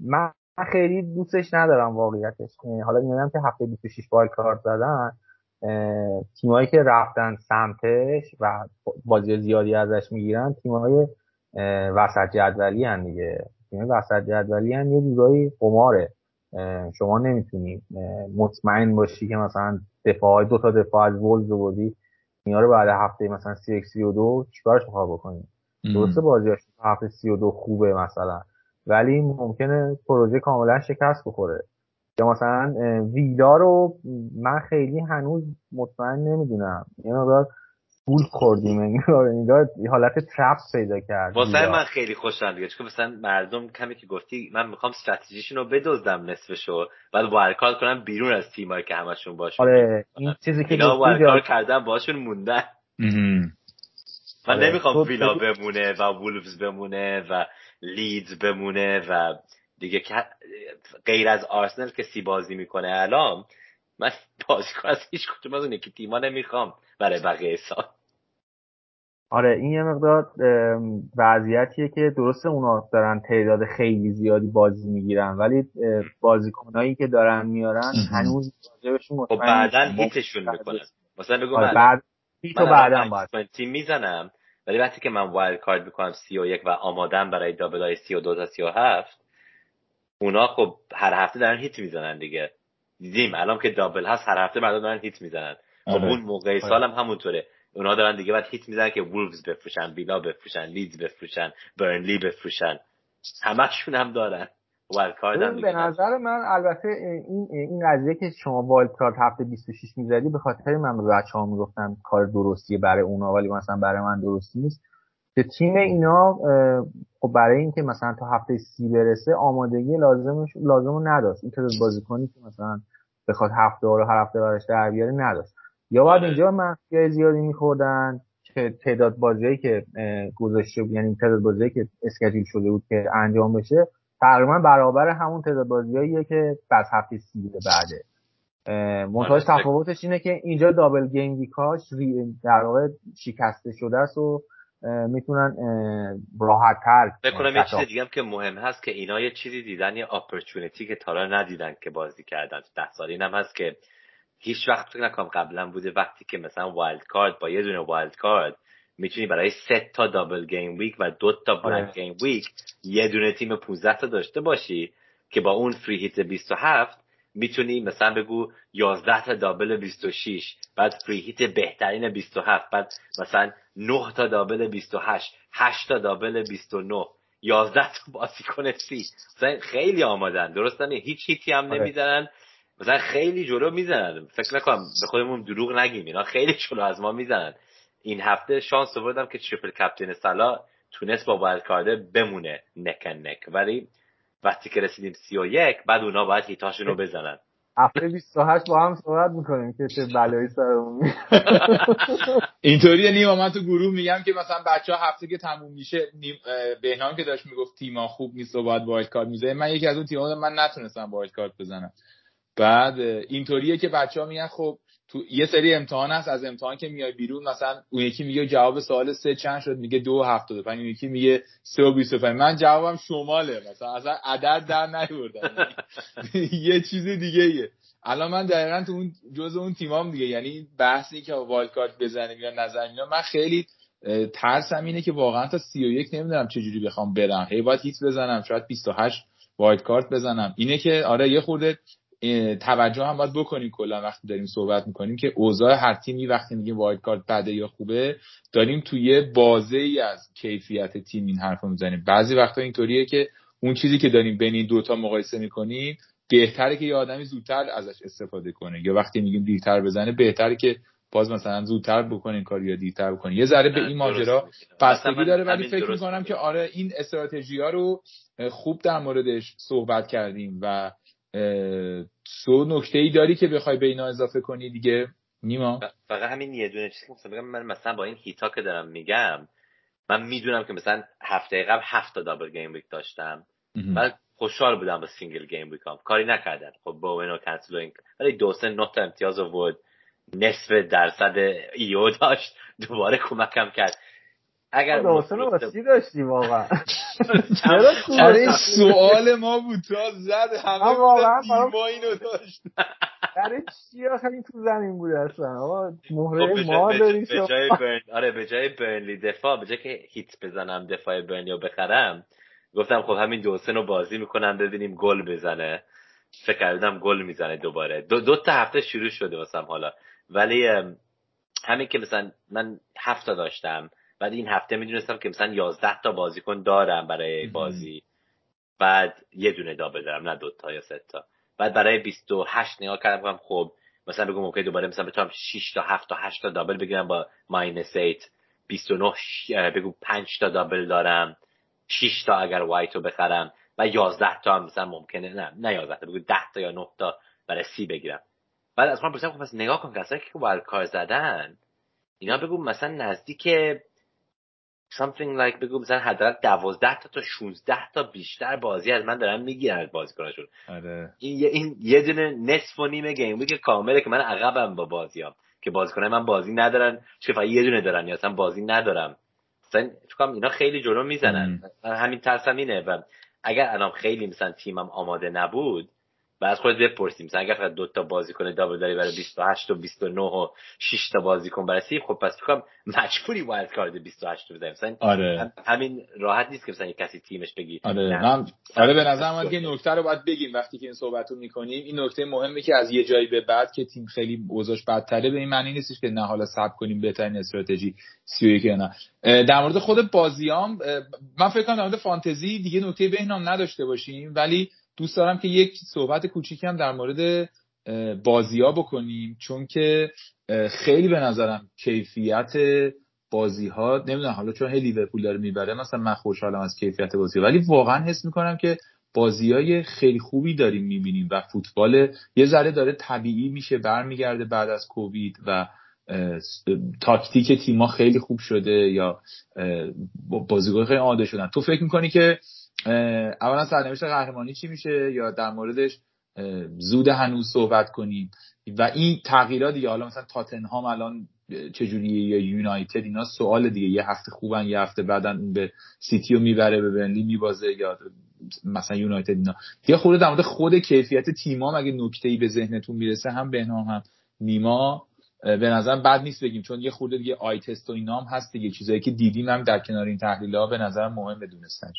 من خیلی دوستش ندارم واقعیتش. حالا میگم که هفته 26 wildcard زدن. تیمایی که رفتن سمتش و بازی زیادی ازش می‌گیرن تیمای وسط جدولی هن دیگه. تیم وسط جدولی هن یه جورایی قماره. شما نمی‌تونی مطمئن باشی که مثلا دفاع دو تا دفاع از ولز بودی اینا رو بعد هفته مثلا 31 32 چیکارش می‌خواد بکنیم درسته بازیاش هفته 32 خوبه مثلا ولی ممکنه پروژه کاملا شکست بخوره. یا مثلا ویلا رو من خیلی هنوز مطمئن نمی‌دونم. یه مقدار پول خوردیم انگار حالت ترپ پیدا کرد واسه من خیلی خوشم دیگه چون مثلا مردم کمی که گفتی من می‌خوام استراتژیشون رو بدزدم نصفشو بعد وایرکارد کنم بیرون از تیمایی که همشون باشون آره این چیزی که وایرکارد کردن باشون موندن. من آره. نمی‌خوام ویلا بمونه و وولفز بمونه و لیدز بمونه و دیگه غیر از آرسنال که سی بازی می‌کنه الان من بازیکن از هیچ کدوم از اون یکی تیما نمی‌خوام. برای بقیه سال. آره این یه مقدار وضعیتیه که درسته اونا دارن تعداد خیلی زیادی بازی می‌گیرن ولی بازیکنایی که دارن میارن هنوز راجبشون خب بعدا هیتشون می‌کنن. مثلا بگو آره من. بعد هیتو باید. تیم می‌زنم ولی وقتی که من wildcard می‌کنم سی و یک و آمادم برای double های سی و دو تا سی و هفت اونا خب هر هفته دارن hit می‌زنن دیگه. دیدیم الان که double هست هر هفته مردم دارن hit می‌زنن. خب آره. اون موقع آره. سال هم همونطوره. اونا دارن دیگه بعد hit می‌زنن که وولفز بفروشن ویلا بفروشن لیدز بفروشن برنلی بفروشن. همشون هم دارن. به نظر من البته این این قضیه که شما wildcard هفته 26 می‌زدی به خاطر من به بچه ها می‌گفتن کار درستیه برای اونا ولی مثلا برای من درستی نیست. که تیم اینا خب برای اینکه مثلا تا هفته سی برسه آمادگی لازمش لازمو نداشت. این تعداد بازیکنی که مثلا بخواد هفته رو هر هفته براش در بیاره نداشت. یا بعد آره. اینجا منفی زیادی میخوردن که تعداد بازیایی که گذاشته یعنی تعداد بازیایی که اسکجول شده بود که انجام بشه تقریبا برابر همون تعداد بازیاییه که بعد هفته سی بعده. منتها آره، تفاوتش اینه که اینجا دابل گیم ویکاش در واقع شکسته شده است و می‌تونن راحت تر بکنم یه چیز دیگه که مهم هست که اینا یه چیزی دیدن یه opportunity که تارا ندیدن که بازی کردن. ده سال اینم هست که هیچ وقت فکر نکنم قبلا بوده وقتی که مثلا wildcard با یه دونه wildcard می‌تونی برای سه تا double gameweek و دو تا blank gameweek یه دونه تیم 15 تا داشته باشی که با اون free hit 27 می‌تونی مثلا بگو 11 تا double 26 بعد free hit بهترین 27 بعد مثلا 9 تا double 28 8 تا double 29 11 تا بازیکن سی. مثلا خیلی آمادن درستن هیچ hit ی هم آره. نمی‌زنن. مثلا خیلی جلو می‌زنن. فکر نکنم به خودمون دروغ نگیم. اینا خیلی جلو از ما می‌زنن. این هفته شانس آوردم که triple captain صلاح تونست با wild بمونه neck and neck ولی وقتی که رسیدیم سی و یک بعد اونا باید hit اشون رو بزنن. هفته 28 با هم صحبت می‌کنیم که چه بلایی سرمون اینطوریه نیما من تو گروه میگم که مثلا بچه ها هفته که تموم میشه بهنام که داشت می‌گفت تیما خوب نیست و باید wildcard می‌زنه من یکی از اون تیما من نتونستم wildcard بزنم. بعد اینطوریه که بچه ها میگن خب تو یه سری امتحان هست از امتحان که میای بیرون مثلا اون یکی میگه جواب سوال سه چند شد میگه دو هفتاد اون یکی میگه سه و بیست من جوابم شماله مثلا اصلا عدد در نیوردم یه چیز دیگه ایه. الان من دقیقا تو اون جز اون تیمام دیگه یعنی بحثی که wildcard بزنیم یا نظر من خیلی ترسم اینه که واقعا تا 31 نمی‌دونم چجوری بخوام برم. هی باید hit بزنم شاید 28 wildcard بزنم. اینه که آره یه خورده توجه هم باید بکنیم کلا وقتی داریم صحبت می‌کنیم که اوضاع هر تیمی وقتی میگیم wildcard بده یا خوبه داریم توی بازه ای از کیفیت تیم این حرفو می‌زنیم. بعضی وقتا اینطوریه که اون چیزی که داریم بین این دوتا مقایسه می‌کنیم بهتره که یه آدمی زودتر ازش استفاده کنه. یا وقتی میگیم دیرتر بزنه بهتره که باز مثلا زودتر بکنین کار یا دیرتر بکنین یه ذره به این ماجرا بستگی داره ولی فکر می‌کنم که آره این استراتژی ها رو خوب در موردش صحبت کردیم و سو نکته ای داری که بخوای به اینا اضافه کنی دیگه؟ نیما؟ فقط همین یه دونه چیزی مثلا بگم من مثلا با این هیتا که دارم میگم من می‌دونم که مثلا هفته قبل هفت دابل گیم ویک داشتم. بعد خوشحال بودم با سینگل گیم ویکام. کاری نکردن خب با و کنسلینگ ولی دو سه نه تا امتیاز آورد. نصف درصد ایو داشت. دوباره کمکم کرد. اگر دوستان راستی داشتی واقعا آره سوال ما بود تا زد همه واقعا ما اینو داشت. در چی آخه این تو زمین بود اصلا؟ آقا مهره ما داری به جای برن آره به جای برنلی دفاع به جای که هیت بزنم دفاع برنلی رو بخرم گفتم خب همین دوسن رو بازی می‌کنم ببینیم گل بزنه. فکر کردم گل می‌زنه دوباره. دو, دو تا هفته شروع شده واسم حالا. ولی همین که مثلا من هفت تا داشتم. بعد این هفته می‌دونستم که مثلا یازده تا بازیکن دارم برای بازی. بعد یه دونه دابل دارم نه دوتا یا سه تا. بعد برای 28 نگاه کردم خب مثلا بگم اوکی دوباره مثلا بتونم 6 تا 7 تا 8 تا double بگیرم با minus 8 29 بگو 5 تا double دارم 6 تا اگر وایتو بخرم و 11 تا هم مثلا ممکنه نه نه 11 تا بگو 10 تا یا 9 تا برای سی بگیرم. بعد از من پرسیدم خب پس نگاه کن کسایی که wildcard زدن اینا بگو مثلا نزدیک something like بگو مثلا حداقل 12 تا تا 16 تا بیشتر بازی از من دارن می‌گیرن از بازیکناشون. آره. این این یه دونه نصف و نیم game که کامله که من عقبم با بازیام. که بازیکنای من بازی ندارن چه فقط یه دونه دارن یا اصلا بازی ندارم. مثلا فکر اینا خیلی جلو می‌زنن. من همین ترسم اینه و اگر الان خیلی مثلا تیمم آماده نبود و از خودت بپرسیم. مثلا اگر فقط دو تا بازیکن double داری برای 28 و 29 و 6 تا بازیکن برای سی خب پس فکر مجبوری wildcard 28 رو بزنی مثلا آره. همین راحت نیست که مثلا کسی تیمش بگی. آره من آره به نظر من که نکته رو باید بگیم وقتی که این صحبت رو می‌کنیم. این نکته مهمه که از یه جایی به بعد که تیم خیلی اوضاعش بدتره به این معنی نیستش که نه حالا صبر کنیم بهترین استراتژی 31 نه. در مورد خود بازیام من فکر کنم در مورد فانتزی دیگه نکته بهنام نداشته باشیم ولی دوست دارم که یک صحبت کوچیکی هم در مورد بازی ها بکنیم چون که خیلی به نظرم کیفیت بازی ها نمی‌دونم حالا چون هی لیورپول داره می‌بره مثلا من خوشحالم از کیفیت بازی. ولی واقعا حس می‌کنم که بازی های خیلی خوبی داریم می‌بینیم و فوتبال یه ذره داره طبیعی میشه برمیگرده بعد از کووید و تاکتیک تیما خیلی خوب شده یا بازیکن خیلی آماده شدن تو فکر می‌کنی که اولا سرنوشت قهرمانی چی میشه؟ یا در موردش زود هنوز صحبت کنیم. و این تغییرات دیگه حالا مثلا تاتنهام الان چجوریه؟ یا یونایتد؟ اینا سوال دیگه. یه هفته خوبن یه هفته بعدن به سیتی رو می‌بره به برنلی میبازه یا مثلا یونایتد اینا. یه خورده در مورد خود کیفیت تیما مگه نکته ای به ذهنتون می‌رسه هم بهنام هم نیما به نظر بد نیست بگیم. چون یه خورده دیگه آی تست و اینا هم هست دیگه. چیزایی که دیدیم هم در کنار این تحلیل ها به نظر مهم دونستن.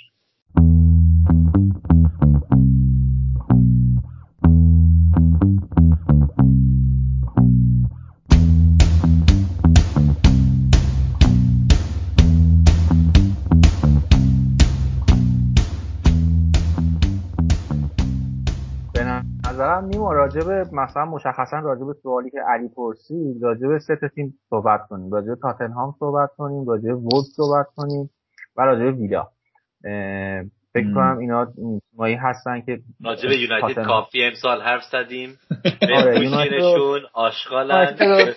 نظرم نیما راجب مثلا مشخصا راجب سوالی که علی پرسید راجب سه تیم صحبت کنیم. راجب تاتنهام صحبت کنیم راجب وود صحبت کنیم و راجب ویلا. فکر کنم اینا تیمایی هستن که راجب یونایتد کافی امسال حرف زدیم. آره آشغالن.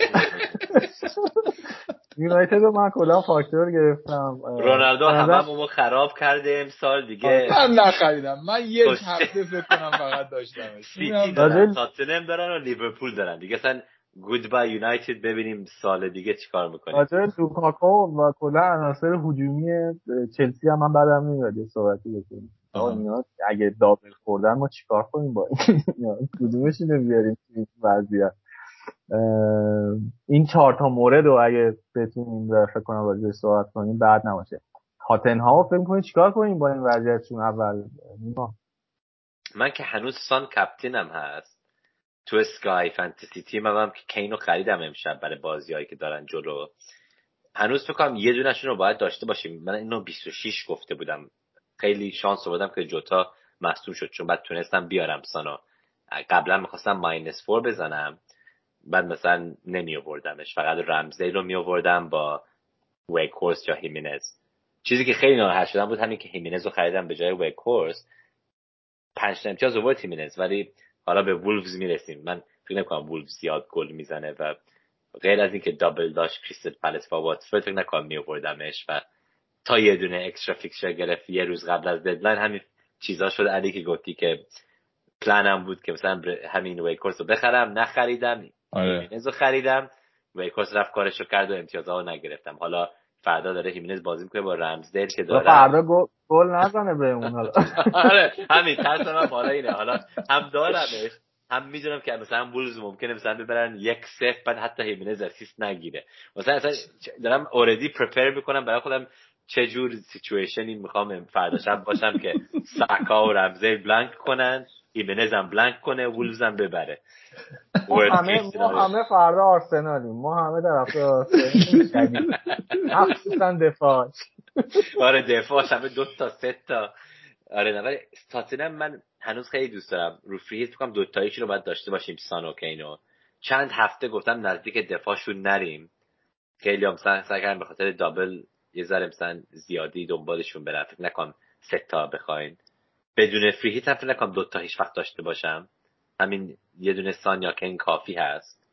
یونایتد رو من کلا فاکتور گرفتم. رونالدو همه خراب کرده امسال دیگه. من نخریدم. من یک هفته فکر کنم فقط داشتم سیتی دارن تاتنم دارن و لیورپول دارن. دیگه اصلا گود بای یونایتد ببینیم سال دیگه چیکار می‌کنیم. راجع لوکاکو و کلا عناصر هجومی چلسی هم من بعدم نمیاد یه صحبتی بکنیم. اگه دابل خوردن ما چیکار کنیم با کدومش اینو بیاریم این وضعیت؟ این چهار تا مورد رو اگه بتونیم فکر کنم راجع صحبت کنیم بعد نباشه. ها فکر کنید چیکار کنیم با این وضعیتشون اول؟ من که هنوز سان captain م هست. تو اسکای فانتزی تیم هم, هم که کینو خریدم امشب برای بازیهایی که دارن جلو. هنوز فکر کنم یه دونشون رو باید داشته باشیم. من اینو 26 گفته بودم. خیلی شانس بودم که جوتا مصدوم شد چون بعد تونستم بیارم سانو. قبلا می‌خواستم minus four بزنم. بعد مثلا نمی آوردمش فقط رمزدیل رو می آوردم با ویکورس یا هیمینز چیزی که خیلی ناراحت شدم بود همین که هیمینز رو خریدم به جای ویکورس پنج امتیاز آورد هیمینز ولی حالا به وولفز می‌رسیم. من فکر نکنم وولفز زیاد گل می‌زنه و غیر از اینکه double داشت کریستل پلس با واتفورد فکر نکنم می آوردمش و تا یه دونه extra fixture گرفت یه روز قبل از deadline همین چیزا شد. علی که گفتی که پلانم بود که مثلا همین ویکورس رو بخرم نخریدم. آره. رو خریدم. ویکورس رفت کارشو کرد و امتیازها رو نگرفتم. حالا فردا داره هیمینز بازی می‌کنه با رمزدل که داره فردا گل نزنه بهمون حالا. آره همین ترس من بالا اینه. حالا هم دارمش هم می‌دونم که مثلا وولفز ممکنه مثلا ببرن یک صفر بعد حتی هیمینز assist نگیره. مثلا اصلا دارم already prepare می‌کنم برای خودم چه جور situation ی می‌خوام فردا شب باشم که ساکا و رمزدل blank کنن. هیمنز هم blank کنه وولفز هم ببره. ما همه ما همه فردا آرسنالیم. ما همه در آرسنالیم مخصوصا دفاع. آره دفاعش همه دو تا سه تا. آره نه ولی تاتنم من هنوز خیلی دوست دارم. رو فری هیت دو تاییش رو باید داشته باشیم سان و کینو. چند هفته گفتم نزدیک دفاعشون نریم. خیلی هم سعی کردم به خاطر دابل یه ذره مثلا زیادی دنبالشون برم. فکر نکنم سه تا بخواین. بدون free hit هم فکر نکنم دو تا هیچ وقت داشته باشم. همین یه دونه سان یا کین کافی هست.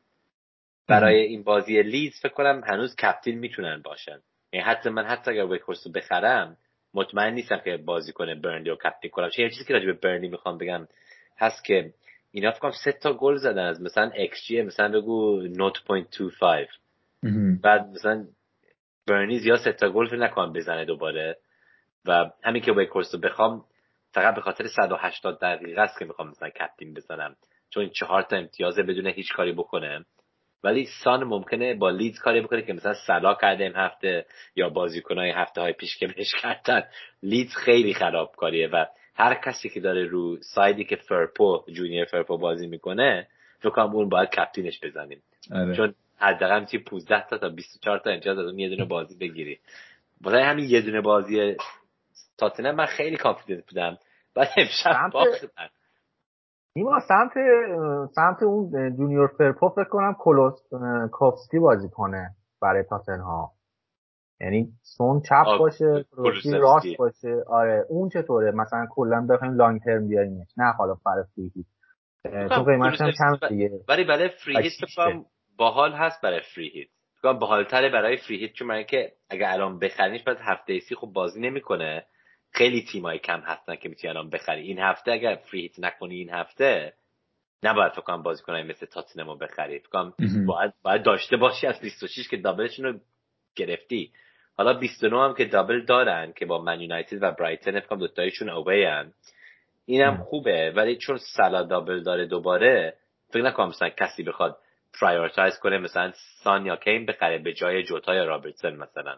برای این بازی لیدز فکر کنم هنوز captain می‌تونن باشن. یعنی حتی من حتی اگر ویکورس رو بخرم مطمئن نیستم که بازی کنه برنلی رو captain کنم. چه چیزی که راجع به برنلی می‌خوام بگم هست که اینا فکر کنم سه تا گل زدن از مثلا xG مثلا بگو 0.25 بعد مثلا برنلی زیاد سه تا گل نکنم بزنه دوباره. و همین که ویکورس رو بخوام فقط به خاطر 180 دقیقه است که می‌خوام مثلا captain بزنم. چون چهار تا امتیازه بدون هیچ کاری بکنه. ولی سان ممکنه با لیدز کاری بکنه که مثلا سلا کرده این هفته یا بازیکنهای هفته های پیش که بهش کردن. لیدز خیلی خراب کاریه و هر کسی که داره رو side ی که فرپو جونیور فرپو بازی می‌کنه فکر کنم اون باید captain ش بزنیم. آره. چون حداقل چی 15 تا تا 24 تا امتیاز از اون یه دونه بازی بگیری. واسه همین یه دونه بازی تاتنهام من خیلی confident بودم. بعد امشب باختن نیما سمت سمت اون جونیور فرپو فکر کنم کلوس بازی کنه برای ها یعنی سون چپ باشه کلوسی راست باشه. آره اون چطوره؟ مثلا کلا بخوایم long term بیاریمش نه حالا فر free hit چون قیمتش هم کم دیگه. ولی برای free hit باحال هست برای فری هیت باحالتره برای فری هیت چون که اگه الان بخرینش بعد هفته سی خوب بازی نمی‌کنه. خیلی تیمای کم هستن که می‌تونی الان بخری. این هفته اگر فری هیت نکنی این هفته نباید فکر کنم بازیکنای مثل تاتنمو بخری. فکر کنم باید باید داشته باشی از 26 که دابلشون رو گرفتی. حالا 29 هم که دابل دارن که با من یونایتد و برایتن فکر کنم دوتایشون اوی هن. اینم خوبه. ولی چون سلا دابل داره دوباره فکر نکنم مثلا کسی بخواد prioritise کنه مثلا سان یا کین بخره به جای جوتا یا رابرتسن مثلا.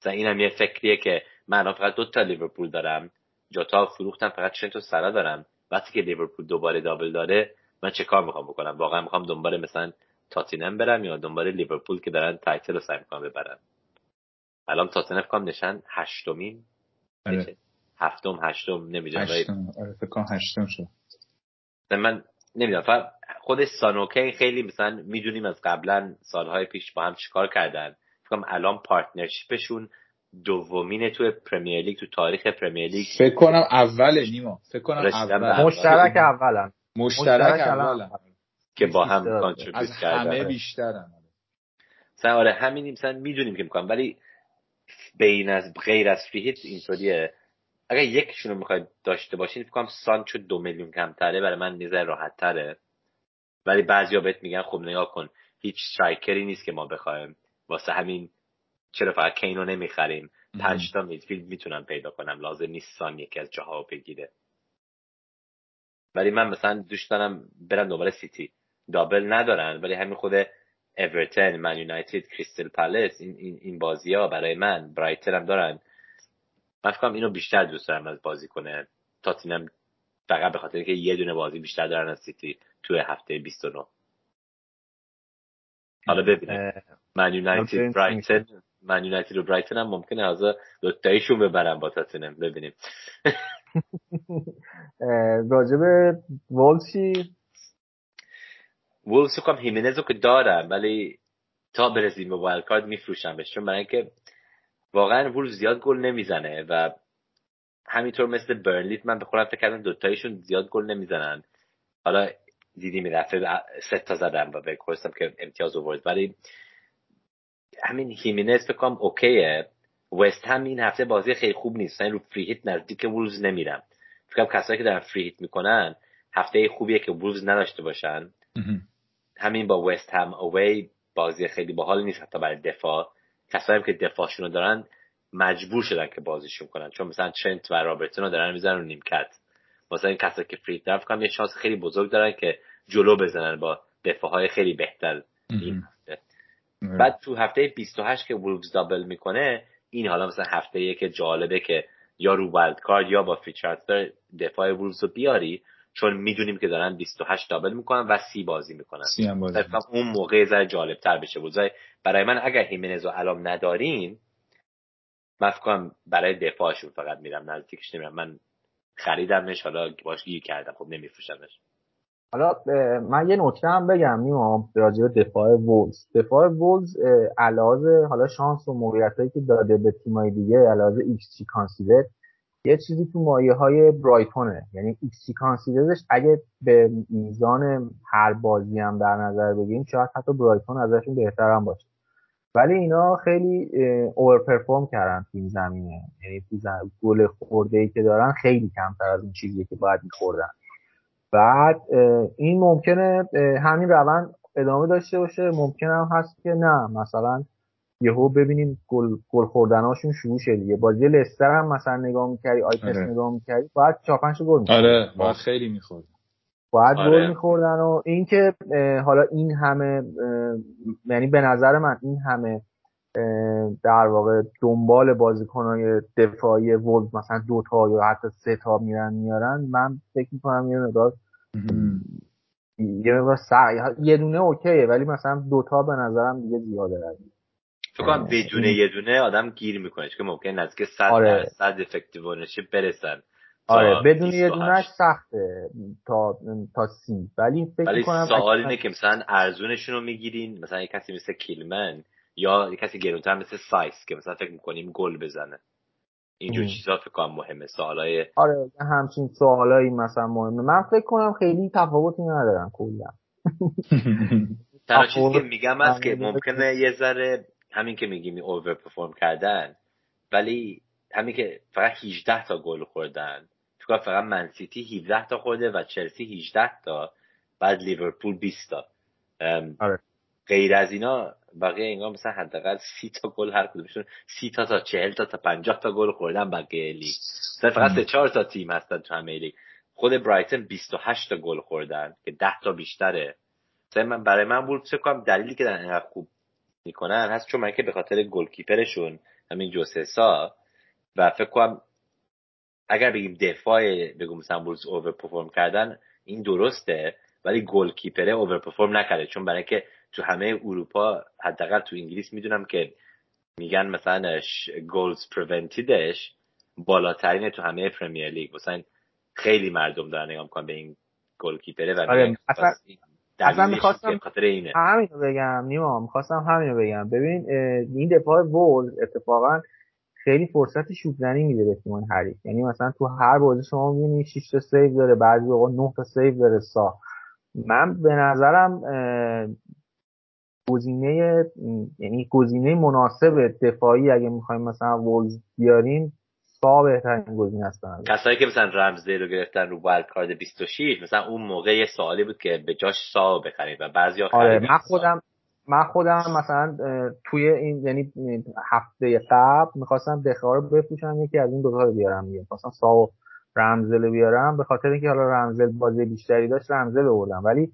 مثلا اینم یه فکریه که من فقط دو تا لیورپول دارم. جوتا فروختم فقط چند تا سلا دارم. وقتی که لیورپول دوباره double داره من چه کار می‌خوام بکنم؟ واقعا می‌خوام دنبال مثلا تاتنهام برم یا دنبال لیورپول که دارن title رو سعی می‌کنم ببرن؟ الان تاتنهام کام نشن هشتمین. آره. هفتم هشتم نمی‌دونم آره فکر کنم هشتم شد. من نمی‌دونم فقط خود سان و کین خیلی مثلا می‌دونیم از قبلا سالهای پیش با هم چیکار کردن. فکر الان partnership شون دومینه تو پرمیر لیگ تو تاریخ پرمیر لیگ. فکر کنم اوله نیما. فکر کنم اول. مشترک اولن مشترک اولن که با هم contribute کردن از همه بیشترن مثلا آره همین مثلا می‌دونیم که می‌کنم ولی بین از غیر از free hit اینطوریه. اگر یکشون رو می‌خواید داشته باشین فکر کنم سان چون دو میلیون کمتره. برای من نیزه راحت تره ولی بعضیا بهت میگن خب نگاه کن. هیچ striker ی نیست که ما بخوایم. واسه همین چرا فقط کینو نمی‌خریم؟ پنج تا midfield می‌تونم پیدا کنم. لازم نیست سان یکی از جاها بگیره. ولی من مثلا دوست دارم برم دوباره سیتی. double ندارن ولی همین خود اورتون من یونایتد کریستل پالیس این این, این بازی ها برای من برایتر هم دارن. من فکرم اینو بیشتر دوست دارم از بازی کنه. تاتینم فقط به خاطر اینکه یه دونه بازی بیشتر دارن از سیتی توی هفته 29 حالا ببینیم. من یونایتد برایتن. من یونایتد و برایتن هم ممکنه از دوتایشون ببرن با تاتینم ببینیم. راجب وولفز چی وولفز کم هیمنز رو که دارم ولی تا برسیم به wildcard میفروشمش. چون برای اینکه واقعا وولفز زیاد گل نمی‌زنه و همینطور مثل برنلیت من به خودم فکر کردم دوتایشون زیاد گل نمی‌زنن. حالا دیدیم این دفعه سه تا زدم و به که امتیاز آورد. ولی همین هیمینز فکر کنم OK ه. وست هم این هفته بازی خیلی خوب نیست. رو free hit نزدیک وولفز نمیرم فکر کنم کسایی که دارن فری هیت می‌کنن هفته خوبیه که وولز نداشته باشن. همین با وست هم اوی بازی خیلی باحال نیست حتی برای دفاع. کسایی که دفاعشون رو دارن مجبور شدن که بازیشون کنن. چون مثلا چنت و رابرتون رو دارن می‌زنن رو نیمکت. مثلا این کسایی که فری دارن کنم یه شانس خیلی بزرگ دارن که جلو بزنن با دفاع های خیلی بهتر. این هفته بعد تو هفته 28 که وولفز دابل می‌کنه این حالا مثلا هفته که جالبه که یا رو wildcard یا با free transfer دفاع وولفز رو بیاری چون می‌دونیم که دارن 28 double می‌کنن و سی بازی می‌کنن. سی هم بازی اون موقع ذره جالب تر بشه. بود برای من اگر هیمنز رو الان ندارین من کنم برای دفاعشون فقط میرم. نزدیکش نمیرم. من خریدمش حالا باش گیر کردم. خب نمیفروشمش. حالا من یه نکته هم بگم نیما راجع دفاع وولفز. دفاع وولفز allow حالا شانس و موقعیت که داده به تیمای دیگه allow، xG conceded یه چیزی تو مایه های برایتونه. یعنی xG conceded ش اگه به میزان هر بازی هم در نظر بگیریم شاید حتی برایتون ازشون بهتر هم باشه. ولی اینا خیلی perform کردن تو این زمینه. یعنی گل خورده ای که دارن خیلی کمتر از اون چیزی که باید میخوردن. بعد این ممکنه همین روند ادامه داشته باشه. ممکن هم هست که نه. مثلا یهو ببینیم گل گل خوردناشون شروع شد دیگه. بازی لستر هم مثلا نگاه می‌کردی آیپس آره. نگاه می‌کردی باید 4 5 گل آره باید خیلی می‌خورد. باید آره. گل میخوردن و اینکه حالا این همه یعنی به نظر من این همه در واقع دنبال بازیکنهای دفاعی وولز مثلا دو تا یا حتی سه تا میرن میارن. من فکر می‌کنم یه مقدار یه مقدار یه دونه okay ه ولی مثلا دو تا به نظرم دیگه زیاده. روی فکر کنم بدون یه دونه آدم گیر می‌کنه که ممکن نزدیک 100 آره. درصد effective برسن. آره بدون یه دونش سخته تا تا سی. ولی فکر ولی کنم سوال اینه که مثلا ارزونشون رو می‌گیرین. مثلا یه کسی مثل کیلمن یا یه کسی گرونتر مثل سایس که مثلا فکر می‌کنیم گل بزنه. اینجور چیزا فکر کنم مهمه. سوالای آره همچین سوالایی مثلا مهمه. من فکر کنم خیلی تفاوتی ندارن کلا. تنها چیزی که میگم است که ممکنه یه ذره همین که میگیم اوور پرفورم کردن ولی همین که فقط 18 تا گل خوردن. تو فقط منسیتی 17 تا خورده و چلسی 18 تا بعد لیورپول 20 تا. آره. غیر از اینا بقیه اینا مثلا حداقل 30 تا گل هر کدومشون 30 تا تا 40 تا تا 50 تا گل خوردن بقیه لیگ. فقط 3 4 تا تیم هستن تو همه لیگ. خود برایتن 28 تا گل خوردن که 10 تا بیشتره. مثلا من برای من بود فکر کنم دلیلی که دارن اینقدر خوب می‌کنن هست چون من که به خاطر گلکیپرشون همین جوسسا و فکر کنم اگر بگیم دفاع بگم مثلا بولز اوور پرفورم کردن این درسته ولی گل کیپره اوور پرفورم نکرده. چون برای که تو همه اروپا حداقل تو انگلیس می‌دونم که میگن مثلا goals prevented ش بالاترین تو همه Premier League مثلا خیلی مردم دارن نگاه می‌کنن به این goalkeeper ه و آره اصلا اصلا می‌خواستم خاطر اینه. همینو بگم نیما می‌خواستم همینو بگم. ببین این دفاع وولوز اتفاقا خیلی فرصت شوت زنی میده به تیم حریف. یعنی مثلا تو هر بازی شما می‌بینی 6 تا save داره بعضی اوقات 9 تا save داره سا من به نظرم گزینه یعنی گزینه مناسب دفاعی اگه می‌خوایم مثلا وولز بیاریم سا بهترین گزینه است کسایی که مثلا رمزدی رو گرفتن رو وایلد کارد 26 مثلا اون موقع یه سوالی بود که به جاش سا بخرید و بعضیا آره من خودم من خودم مثلا توی این یعنی هفته قبل می‌خواستم دخار رو بفروشم یکی از این دو رو بیارم میگم مثلا سا و رمزل بیارم به خاطر اینکه حالا رمزل بازی بیشتری داشت رمزل بردم. ولی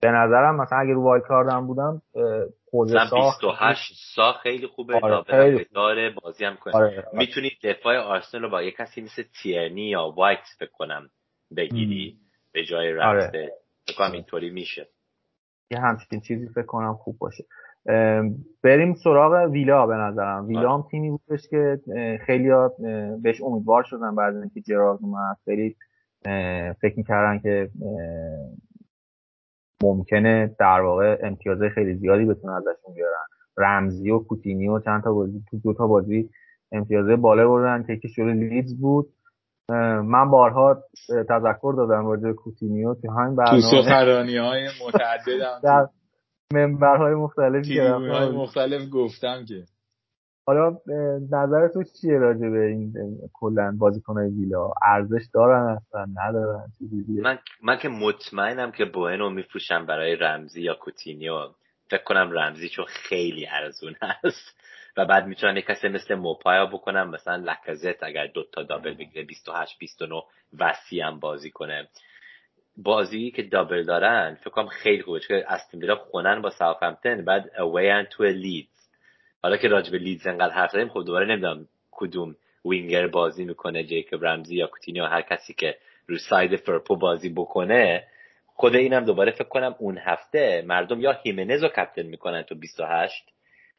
به نظرم مثلا اگه رو وایل کاردم بودم خود سا 28 سا خیلی خوبه آره داره بازی هم کنه آره می‌تونی دفاع آرسنال رو با یه کسی مثل تیرنی یا وایت فکر کنم بگیری به جای رمزل آره. فکر کنم اینطوری میشه. یه همچین چیزی فکر کنم خوب باشه. بریم سراغ ویلا به نظرم. ویلا هم تیمی بودش که خیلی بهش امیدوار شدن بعد اینکه جرارد اومد. خیلی فکر می‌کردن که ممکنه در واقع امتیازه خیلی زیادی بتونن ازشون بیارن. رمزی و کوتینی و چند تا بازی تو دو تا بازی امتیازه بالا بردن. که یکی شروع لیدز بود. من بارها تذکر دادم راجع کوتینیو که همین برنامه. تو سخنرانی های متعدد در منبرهای مختلف مختلف گفتم که حالا نظر تو چیه راجع به این کلا بازیکنهای ویلا؟ ارزش دارن اصلا؟ ندارن؟ من من که مطمئنم که بوئنو میفروشم برای رمزی یا کوتینیو. فکر کنم رمزی چون خیلی ارزون هست. و بعد می‌تونن یک کسی مثل موپایا بکنم مثلا لکازت اگر دوتا دابل بگیره 28 29 وسی هم بازی کنه. بازی که دابل دارن فکر کنم خیلی خوبه. چون استون خونن با ساوثهمپتون بعد اوی تو لیدز حالا که راجب لیدز انقدر حرف زدیم خب دوباره نمی‌دونم کدوم وینگر بازی می‌کنه جیکوب رمزی یا کوتینیو هر کسی که رو side فرپو بازی بکنه. خود اینم دوباره فکر کنم اون هفته مردم یا هیمنز رو captain می‌کنن تو 28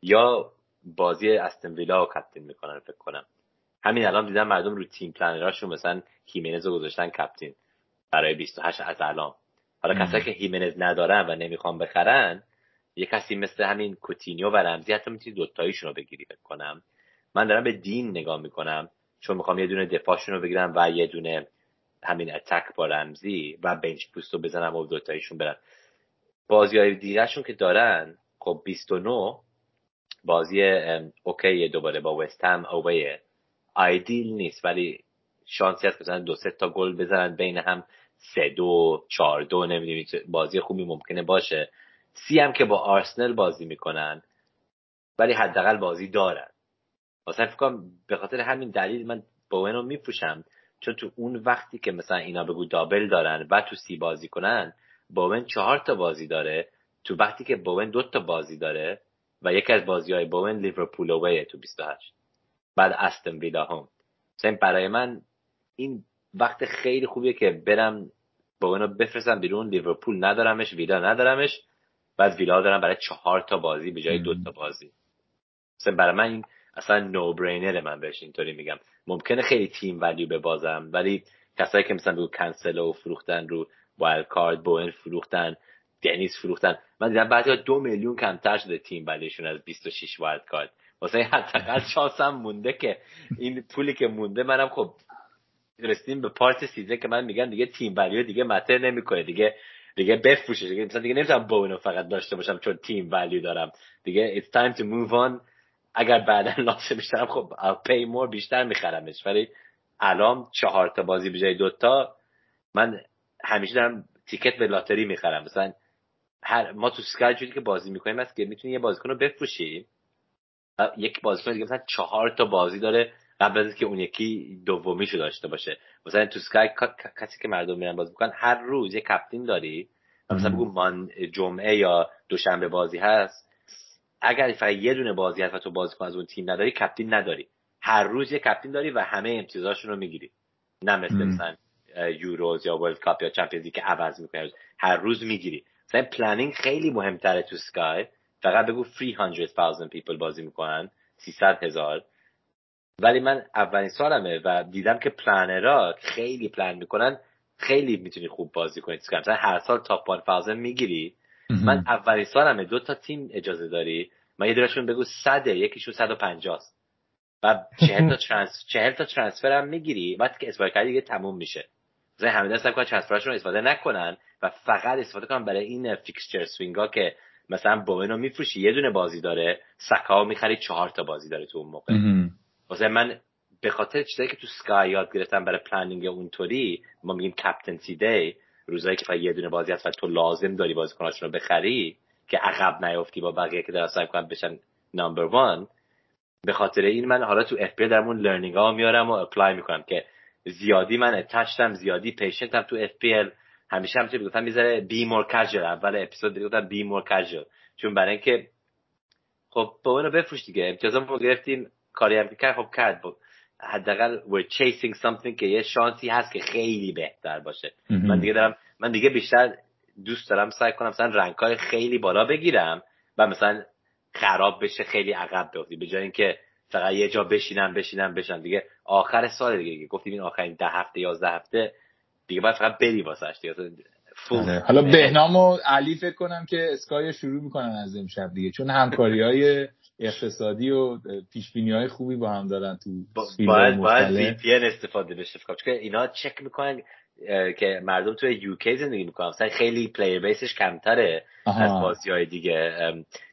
یا بازی استون ویلا رو captain می‌کنن فکر کنم. همین الان دیدم مردم رو تیم planner اشون مثلا هیمنز رو گذاشتن captain برای 28 از الان. حالا کسایی که هیمنز ندارن و نمی‌خوان بخرن یه کسی مثل همین کوتینیو و رمزی حتی می‌تونی دوتاییشون رو بگیری فکر کنم. من دارم به دین نگاه می‌کنم چون می‌خوام یه دونه دفاعشون رو بگیرم و یه دونه همین attack با رمزی و bench boost رو بزنم و دوتاییشون برن. بازی های دیگرشون که دارن خب 29 بازی okay دوباره با وست هم away ه آیدیل نیست ولی شانسی هست مثلا دو سه تا گل بزنن بین هم سه دو چهار دو نمی‌دونی بازی خوبی ممکنه باشه. سی هم که با آرسنل بازی می‌کنن ولی حداقل بازی دارن. مثلا فکر کنم به خاطر همین دلیل من با رو میپوشم چون تو اون وقتی که مثلا اینا بگو دابل دارن و تو سی بازی کنن بوون چهار تا بازی داره. تو وقتی که بوون دو تا بازی داره و یکی از بازی های بوون لیورپول اویه تو 28 بعد استن ویلا هم مثلا برای من این وقت خیلی خوبیه که برم بوون رو بفرستم بیرون لیورپول ندارمش ویلا ندارمش. بعد ویلا دارم برای چهار تا بازی به جای دو تا بازی. مثلا برای من این اصلا no-brainer من بهش اینطوری میگم. ممکنه خیلی team value ببازم ولی کسایی که مثلا رو کنسلو فروختن رو wild card بوون فروختن دنیس فروختن. من دیدم بعضی دو میلیون کمتر شده team value شون از 26 wild card واسه حداقل شانسم مونده که این پولی که مونده منم خب رسیدیم به part season که من میگم دیگه team value دیگه matter نمی‌کنه. دیگه دیگه بفروشه دیگه مثلا دیگه نمی‌تونم بوونو فقط داشته باشم چون team value دارم. دیگه it's time to move on. اگر بعدا لازم بیشترم خب pay more بیشتر میخرمش. ولی الان چهار تا بازی به جای دوتا من همیشه دارم ticket به lottery می‌خرم. مثلا هر ما تو سکای جوری که بازی می‌کنیم هست که می‌تونی یه بازیکن رو بفروشی. یک بازیکن دیگه مثلا چهار تا بازی داره قبل از که اون یکی دومیشو داشته باشه. مثلا تو سکای کسی که مردم میرن بازی می‌کنن هر روز یه کپتین داری. مثلا بگو من جمعه یا دوشنبه بازی هست. اگر فقط یه دونه بازی هست و تو بازیکن از اون تیم نداری کپتین نداری. هر روز یه کپتین داری و همه امتیازاشون رو می‌گیری. نه مثل مثلا Euros یا World Cup یا Champions که عوض می‌کنی. هر روز می‌گیری. مثلا planning خیلی مهمتره تو اسکای. فقط بگو 300,000 people بازی می‌کنن. 300 هزار. ولی من اولین سالمه و دیدم که planner ها خیلی پلن می‌کنن خیلی می‌تونی خوب بازی کنی. مثلا هر سال top 1000 می‌گیری. من اولین سالمه دو تا تیم اجازه داری؟ من یه دونشون بگو صده یکیشون 150 است و چهل تا trans چهل تا transfer هم می‌گیری وقتی که کردی دیگه تموم میشه. مثلا همه دست کنن transfer شون رو استفاده نکنن و فقط استفاده کنن برای این fixture swing ا که مثلا بوونو میفروشی یه دونه بازی داره سکا می‌خری چهار تا بازی داره تو اون موقع. مثلا من به خاطر چیزایی که تو اسکای یاد گرفتم برای planning اونطوری ما میگیم captaincy day روزایی که یه دونه بازی هست و تو لازم داری بازیکناشون رو بخری که عقب نیافتی با بقیه که در سعی بشن نمبر وان. به خاطر این من حالا تو اف پی درمون لرنینگ ها میارم و اپلای می‌کنم که زیادی من اتچتم زیادی پیشنتم تو اف پی ال. همیشه هم گفتم می‌ذاره بی مور کژوال اول اپیزود گفتم بی مور کژوال چون برای اینکه خب با اونو بفروش دیگه. امتیازمون گرفتیم. کاری هم کرد خب کرد. حداقل we're chasing something که یه شانسی هست که خیلی بهتر باشه. من دیگه دارم من دیگه بیشتر دوست دارم سعی کنم مثلا رنگ های خیلی بالا بگیرم و مثلا خراب بشه خیلی عقب بیفتی به جای اینکه فقط یه جا بشینم بشینم بشم دیگه آخر سال دیگه گفتیم این آخرین ده هفته یازده هفته دیگه باید فقط بری واسش دیگه. آره. حالا بهنام و علی فکر کنم که اسکای شروع می‌کنن از امشب دیگه چون همکاری های اقتصادی و پیش بینی های خوبی با هم دارن تو باید باید VPN استفاده بشه چون اینا چک می‌کنن که مردم توی UK زندگی می‌کنن. مثلا خیلی player base ش کمتره از بازی های دیگه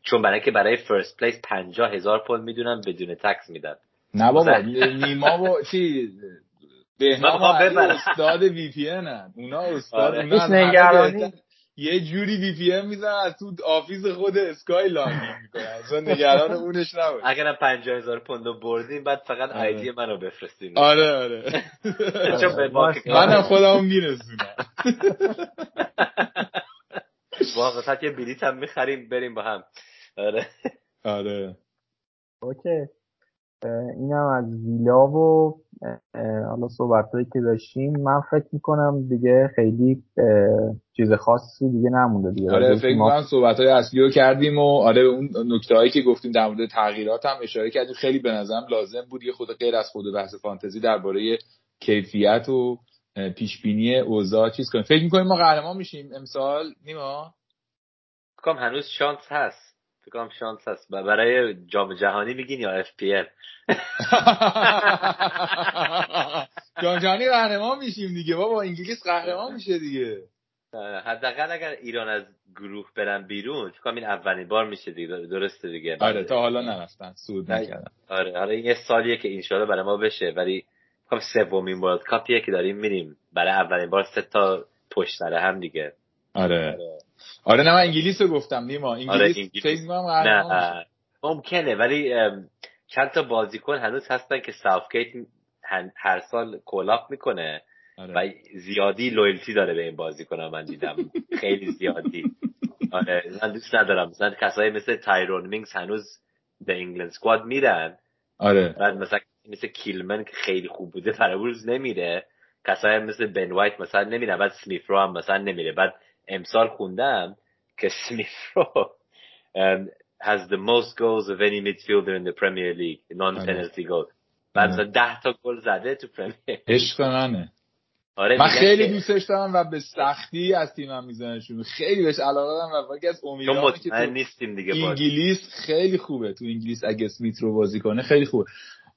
چون برای که برای first place پنجاه هزار پوند می‌دونن بدون tax میدن. نه بابا نیما با چی؟ بهنام استاد VPN اونا استاد آره. یه جوری VPN ام می‌زنن از تو office خود اسکای login می‌کنن اصلا نگران اونش نباش. اگر 50000 پوند بردیم بعد فقط آره. ID منو بفرستیم. آره آره. چون به منم خودمو میرسونم. واقعا یه بلیط هم می‌خریم بریم با هم. آره. آره. اوکی. اینم از ویلا و حالا صحبت که داشتیم. من فکر می‌کنم دیگه خیلی چیز خاصی دیگه نمونده دیگه. آره فکر ما... صحبت های اصلی رو کردیم و آره اون نکته هایی که گفتیم در مورد تغییرات هم اشاره کردیم. خیلی به نظرم لازم بود یه خود غیر از خود بحث فانتزی درباره کیفیت و پیش بینی اوضاع چیز کنیم. فکر می‌کنیم ما قهرمان میشیم امسال نیما؟ فکر هنوز شانس هست. فکر شانس هست. برای جام جهانی میگین یا اف پی ال جام جهانی قهرمان میشیم دیگه. بابا انگلیس قهرمان میشه دیگه. حداقل اگر ایران از گروه برن بیرون فکر این اولین بار میشه دیگه. درسته دیگه. آره تا حالا نرفتن. سود نکردن. آره آره این یه سالیه که انشالله برای ما بشه. ولی خب سومین World Cup یه که داریم میریم. برای اولین بار سه تا پشت سر هم دیگه. آره. آره, آره نه من انگلیس رو گفتم نیما. انگلیس, آره انگلیس. نه ممکنه ولی چند تا بازیکن هنوز هستن که ساوتگیت هر سال call up می‌کنه آره. و زیادی loyalty داره به این بازیکن من دیدم. خیلی زیادی. آره من دوست ندارم. مثلا کسایی مثل تایرون مینگز هنوز به انگلند سکواد میرن. آره. بعد مثلا مثل کیلمن که خیلی خوب بوده فرابورز نمیره. کسایی مثل بن وایت مثلا نمیره بعد سمیف رو هم مثلا نمیره. بعد امسال خوندم که سمیف رو has the most goals of any midfielder in the Premier League. Non penalty goal بعد مثلا 10 تا گل زده تو پرمیر عشق منه. آره من خیلی دوستش دارم و به سختی از تیمم میزنشون خیلی بهش علاقه دارم و یکی از امیدوارم که تو نیستیم دیگه انگلیس خیلی خوبه. تو انگلیس اگه اسمیت رو بازی کنه خیلی خوبه.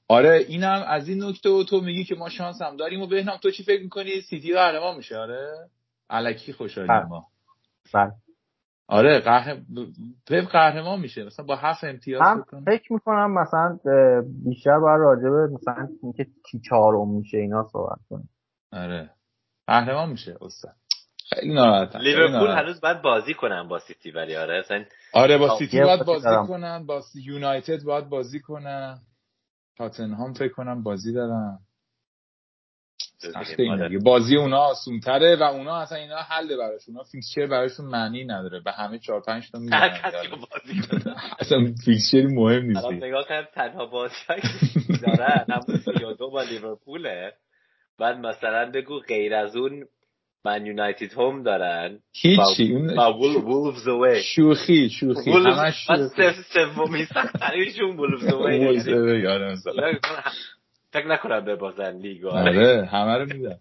آره اینم از این نکته و تو میگی که ما شانس هم داریم و بهنام تو چی فکر می‌کنی؟ سیتی قهرمان میشه. آره. الکی خوشحالیم بله. ما. بله. آره قهر... پپ قهرمان میشه. مثلا با هفت امتیاز هم فکر می‌کنم مثلا بیشتر باید راجبه مثلا اینکه کی چهارم میشه اینا صحبت کنیم. آره. قهرمان میشه استاد. خیلی ناراحتم لیورپول هنوز باید بازی کنن با سیتی ولی آره مثلا آره با سیتی باید بازی کنن با یونایتد باید بازی کنن. تاتنهام فکر کنم بازی دارن. بازی اونا آسون تره و اونا اصلا اینا حل براشون اونا fixture براشون معنی نداره. به همه چهار پنج تا می‌زنن اصلا fixture مهم نیست. نگاه کن تنها بازی داره همون دو با لیورپوله. بعد مثلا بگو غیر از اون من یونایتد هوم دارن. هیچی با وولفز اوی. شوخی شوخی. همش سومی سختریشون وولفز اوی فکر نکنم ببازن لیگ آره همه رو میدن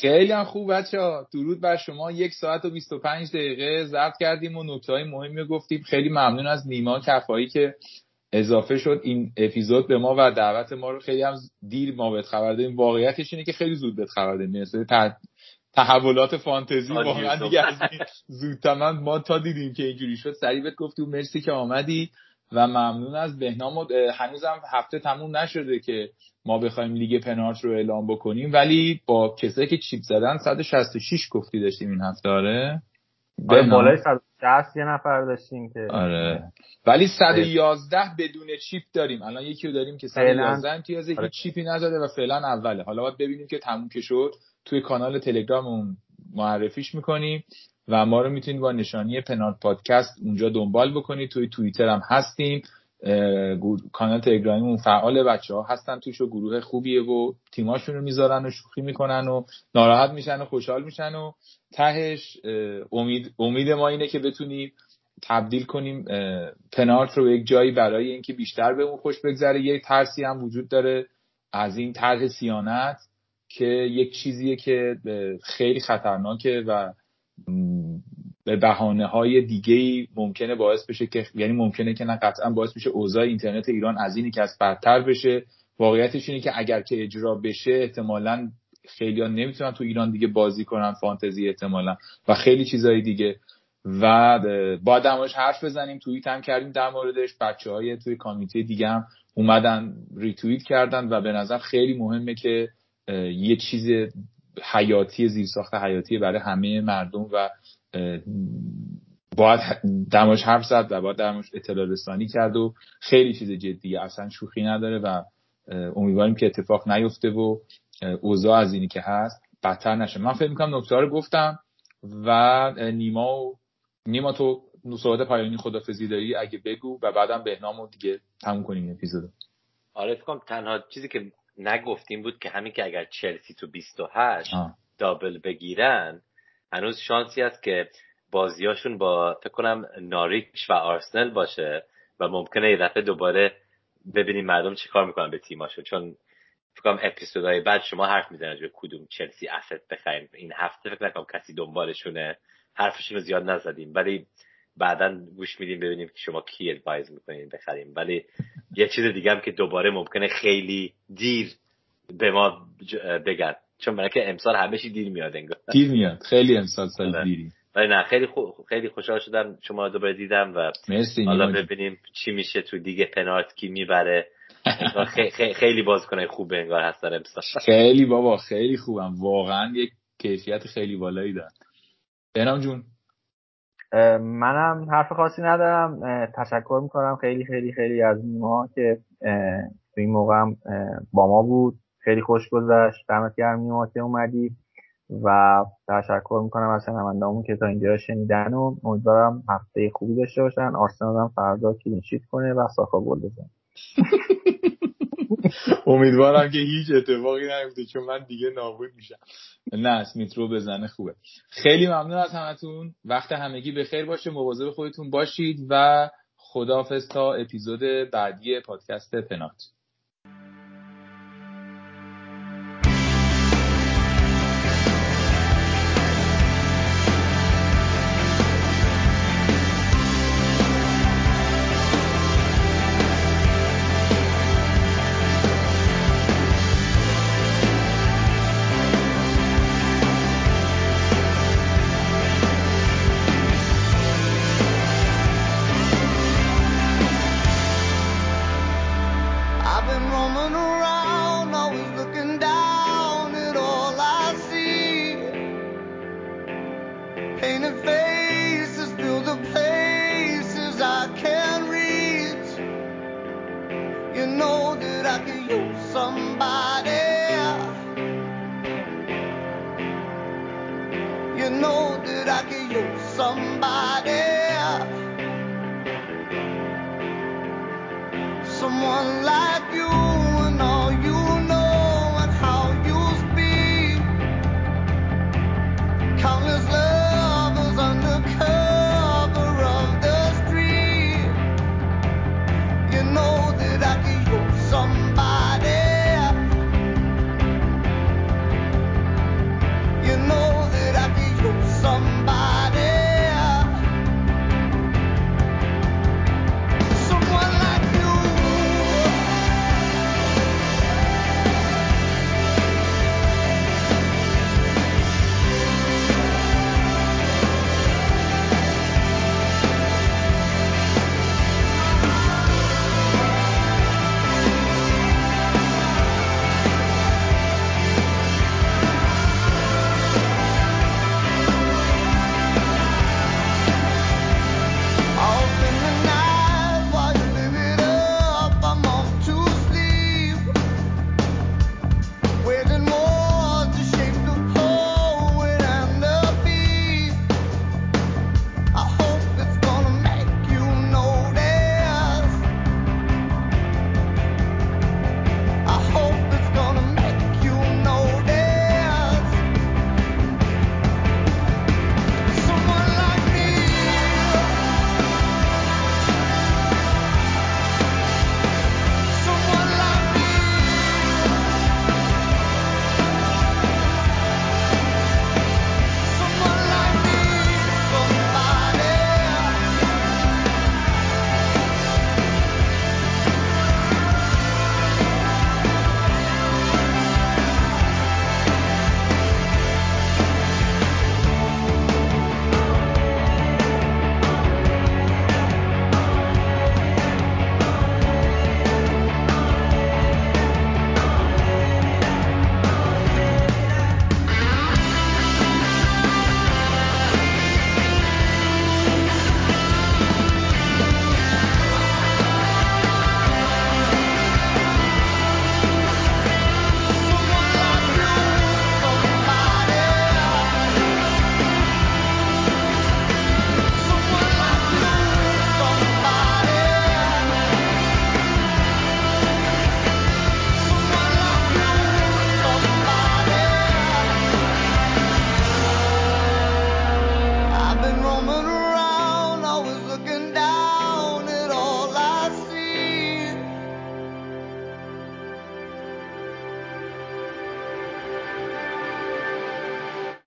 خیلی هم خوب بچه ها درود بر شما. یک ساعت و 25 دقیقه ضبط کردیم و نکته های مهمی گفتیم. خیلی ممنون از نیما کفایی که اضافه شد این اپیزود به ما و دعوت ما رو. خیلی هم دیر ما بهت خبر دادیم. واقعیتش اینه که خیلی زود بهت خبر دادیم. تحولات فانتزی واقعا دیگه از زودتر. ما تا دیدیم که اینجوری شد سریع بهت گفتیم. مرسی که آمدی. و ممنون از بهنام. هنوزم هفته تموم نشده که ما بخوایم لیگ پنارت رو اعلام بکنیم ولی با کسایی که چیپ زدن 166 گفتی داشتیم این هفته آره؟ بالای 160 یه نفر داشتیم که. آره. ولی 111 بدون چیپ داریم. الان یکی رو داریم که 111 امتیازه هیچ چیپی نزده و فعلا اوله. حالا باید ببینیم که تموم که شد. توی کانال تلگراممون معرفیش می‌کنیم. و ما رو می‌تونید با نشانی پنارت پادکست اونجا دنبال بکنید. توی توییتر هم هستیم. کانال تلگرامیمون فعال بچه ها هستن توش و گروه خوبیه و تیماشون رو می‌ذارن و شوخی می‌کنن و ناراحت میشن و خوشحال میشن و تهش امید, امید ما اینه که بتونیم تبدیل کنیم پنارت رو یک جایی برای اینکه بیشتر به اون خوش بگذره. یک ترسی هم وجود داره از این طرح سیانت که یک چیزیه که خیلی خطرناکه و به بهانه های دیگه ممکنه باعث بشه که یعنی ممکنه که نه قطعا باعث بشه اوضاع اینترنت ایران از اینی که از بدتر بشه. واقعیتش اینه که اگر که اجرا بشه احتمالا خیلی ها نمی‌تونن تو ایران دیگه بازی کنن فانتزی احتمالا و خیلی چیزهای دیگه. و با دماش حرف بزنیم توییت هم کردیم در موردش بچه های توی کامیته دیگه هم اومدن ریتوییت کردن و به نظر خیلی مهمه که یه چیز حیاتی زیرساخت حیاتی برای همه مردم و باید دماش حرف زد و باید دماش اطلاع رسانی کرد و خیلی چیز جدیه. اصلا شوخی نداره و امیدواریم که اتفاق نیفته و اوضاع از اینی که هست بدتر نشه. من فکر می‌کنم نکته رو گفتم و نیما و نیما تو صحبت پایانی خدافزی داری؟ اگه بگو و بعدم بهنامو دیگه تموم کنیم اپیزودو. آره فکرم تنها چیزی که نگفتیم بود که همین که اگر چلسی تو 28 آه. دابل بگیرن هنوز شانسی هست که بازیاشون با فکر کنم ناریچ و آرسنل باشه و ممکنه یه دفعه دوباره ببینیم مردم چیکار می‌کنن به تیماشون. چون فکر کنم اپیزودهای بعد شما حرف می‌زنید به کدوم چلسی اسست بخریم. این هفته فکر نکنم کسی دنبالشونه. حرفشون رو زیاد نزدیم. ولی بعدا گوش میدیم ببینیم که شما کی ادوایز می‌کنین بخریم. ولی یه چیز دیگه هم که دوباره ممکنه خیلی دیر به ما بگن. چون برای که امسال همه چی دیر میاد انگار. دیر میاد. خیلی امسال سال آره. دیری. ولی نه خیلی خو... خیلی خوشحال شدم شما دوباره دیدم و مرسی حالا. ببینیم چی میشه تو دیگه پنالت کی می‌بره. انگار خی- خی- خیلی بازیکنای خوب انگار هستن امسال. خیلی بابا خیلی خوبم. واقعا یک کیفیت خیلی بالایی دارن. بهنام جون. منم حرف خاصی ندارم. تشکر می‌کنم خیلی خیلی خیلی از نیما که تو این موقع هم با ما بود. خیلی خوش گذشت. دمت گرم نیما که اومدی. و تشکر می‌کنم از شنوندهامون که تا اینجا شنیدن و امیدوارم هفته خوبی داشته باشن. آرسنال هم فردا کلینشیت کنه و ساکا گل بزنه. امیدوارم که هیچ اتفاقی نیفته چون من دیگه نابود میشم. نه اسمیت رو بزنه خوبه. خیلی ممنون از همتون. وقت همگی به خیر باشه. مواظب خودتون باشید و خداحافظ تا اپیزود بعدی پادکست پنات. Somebody.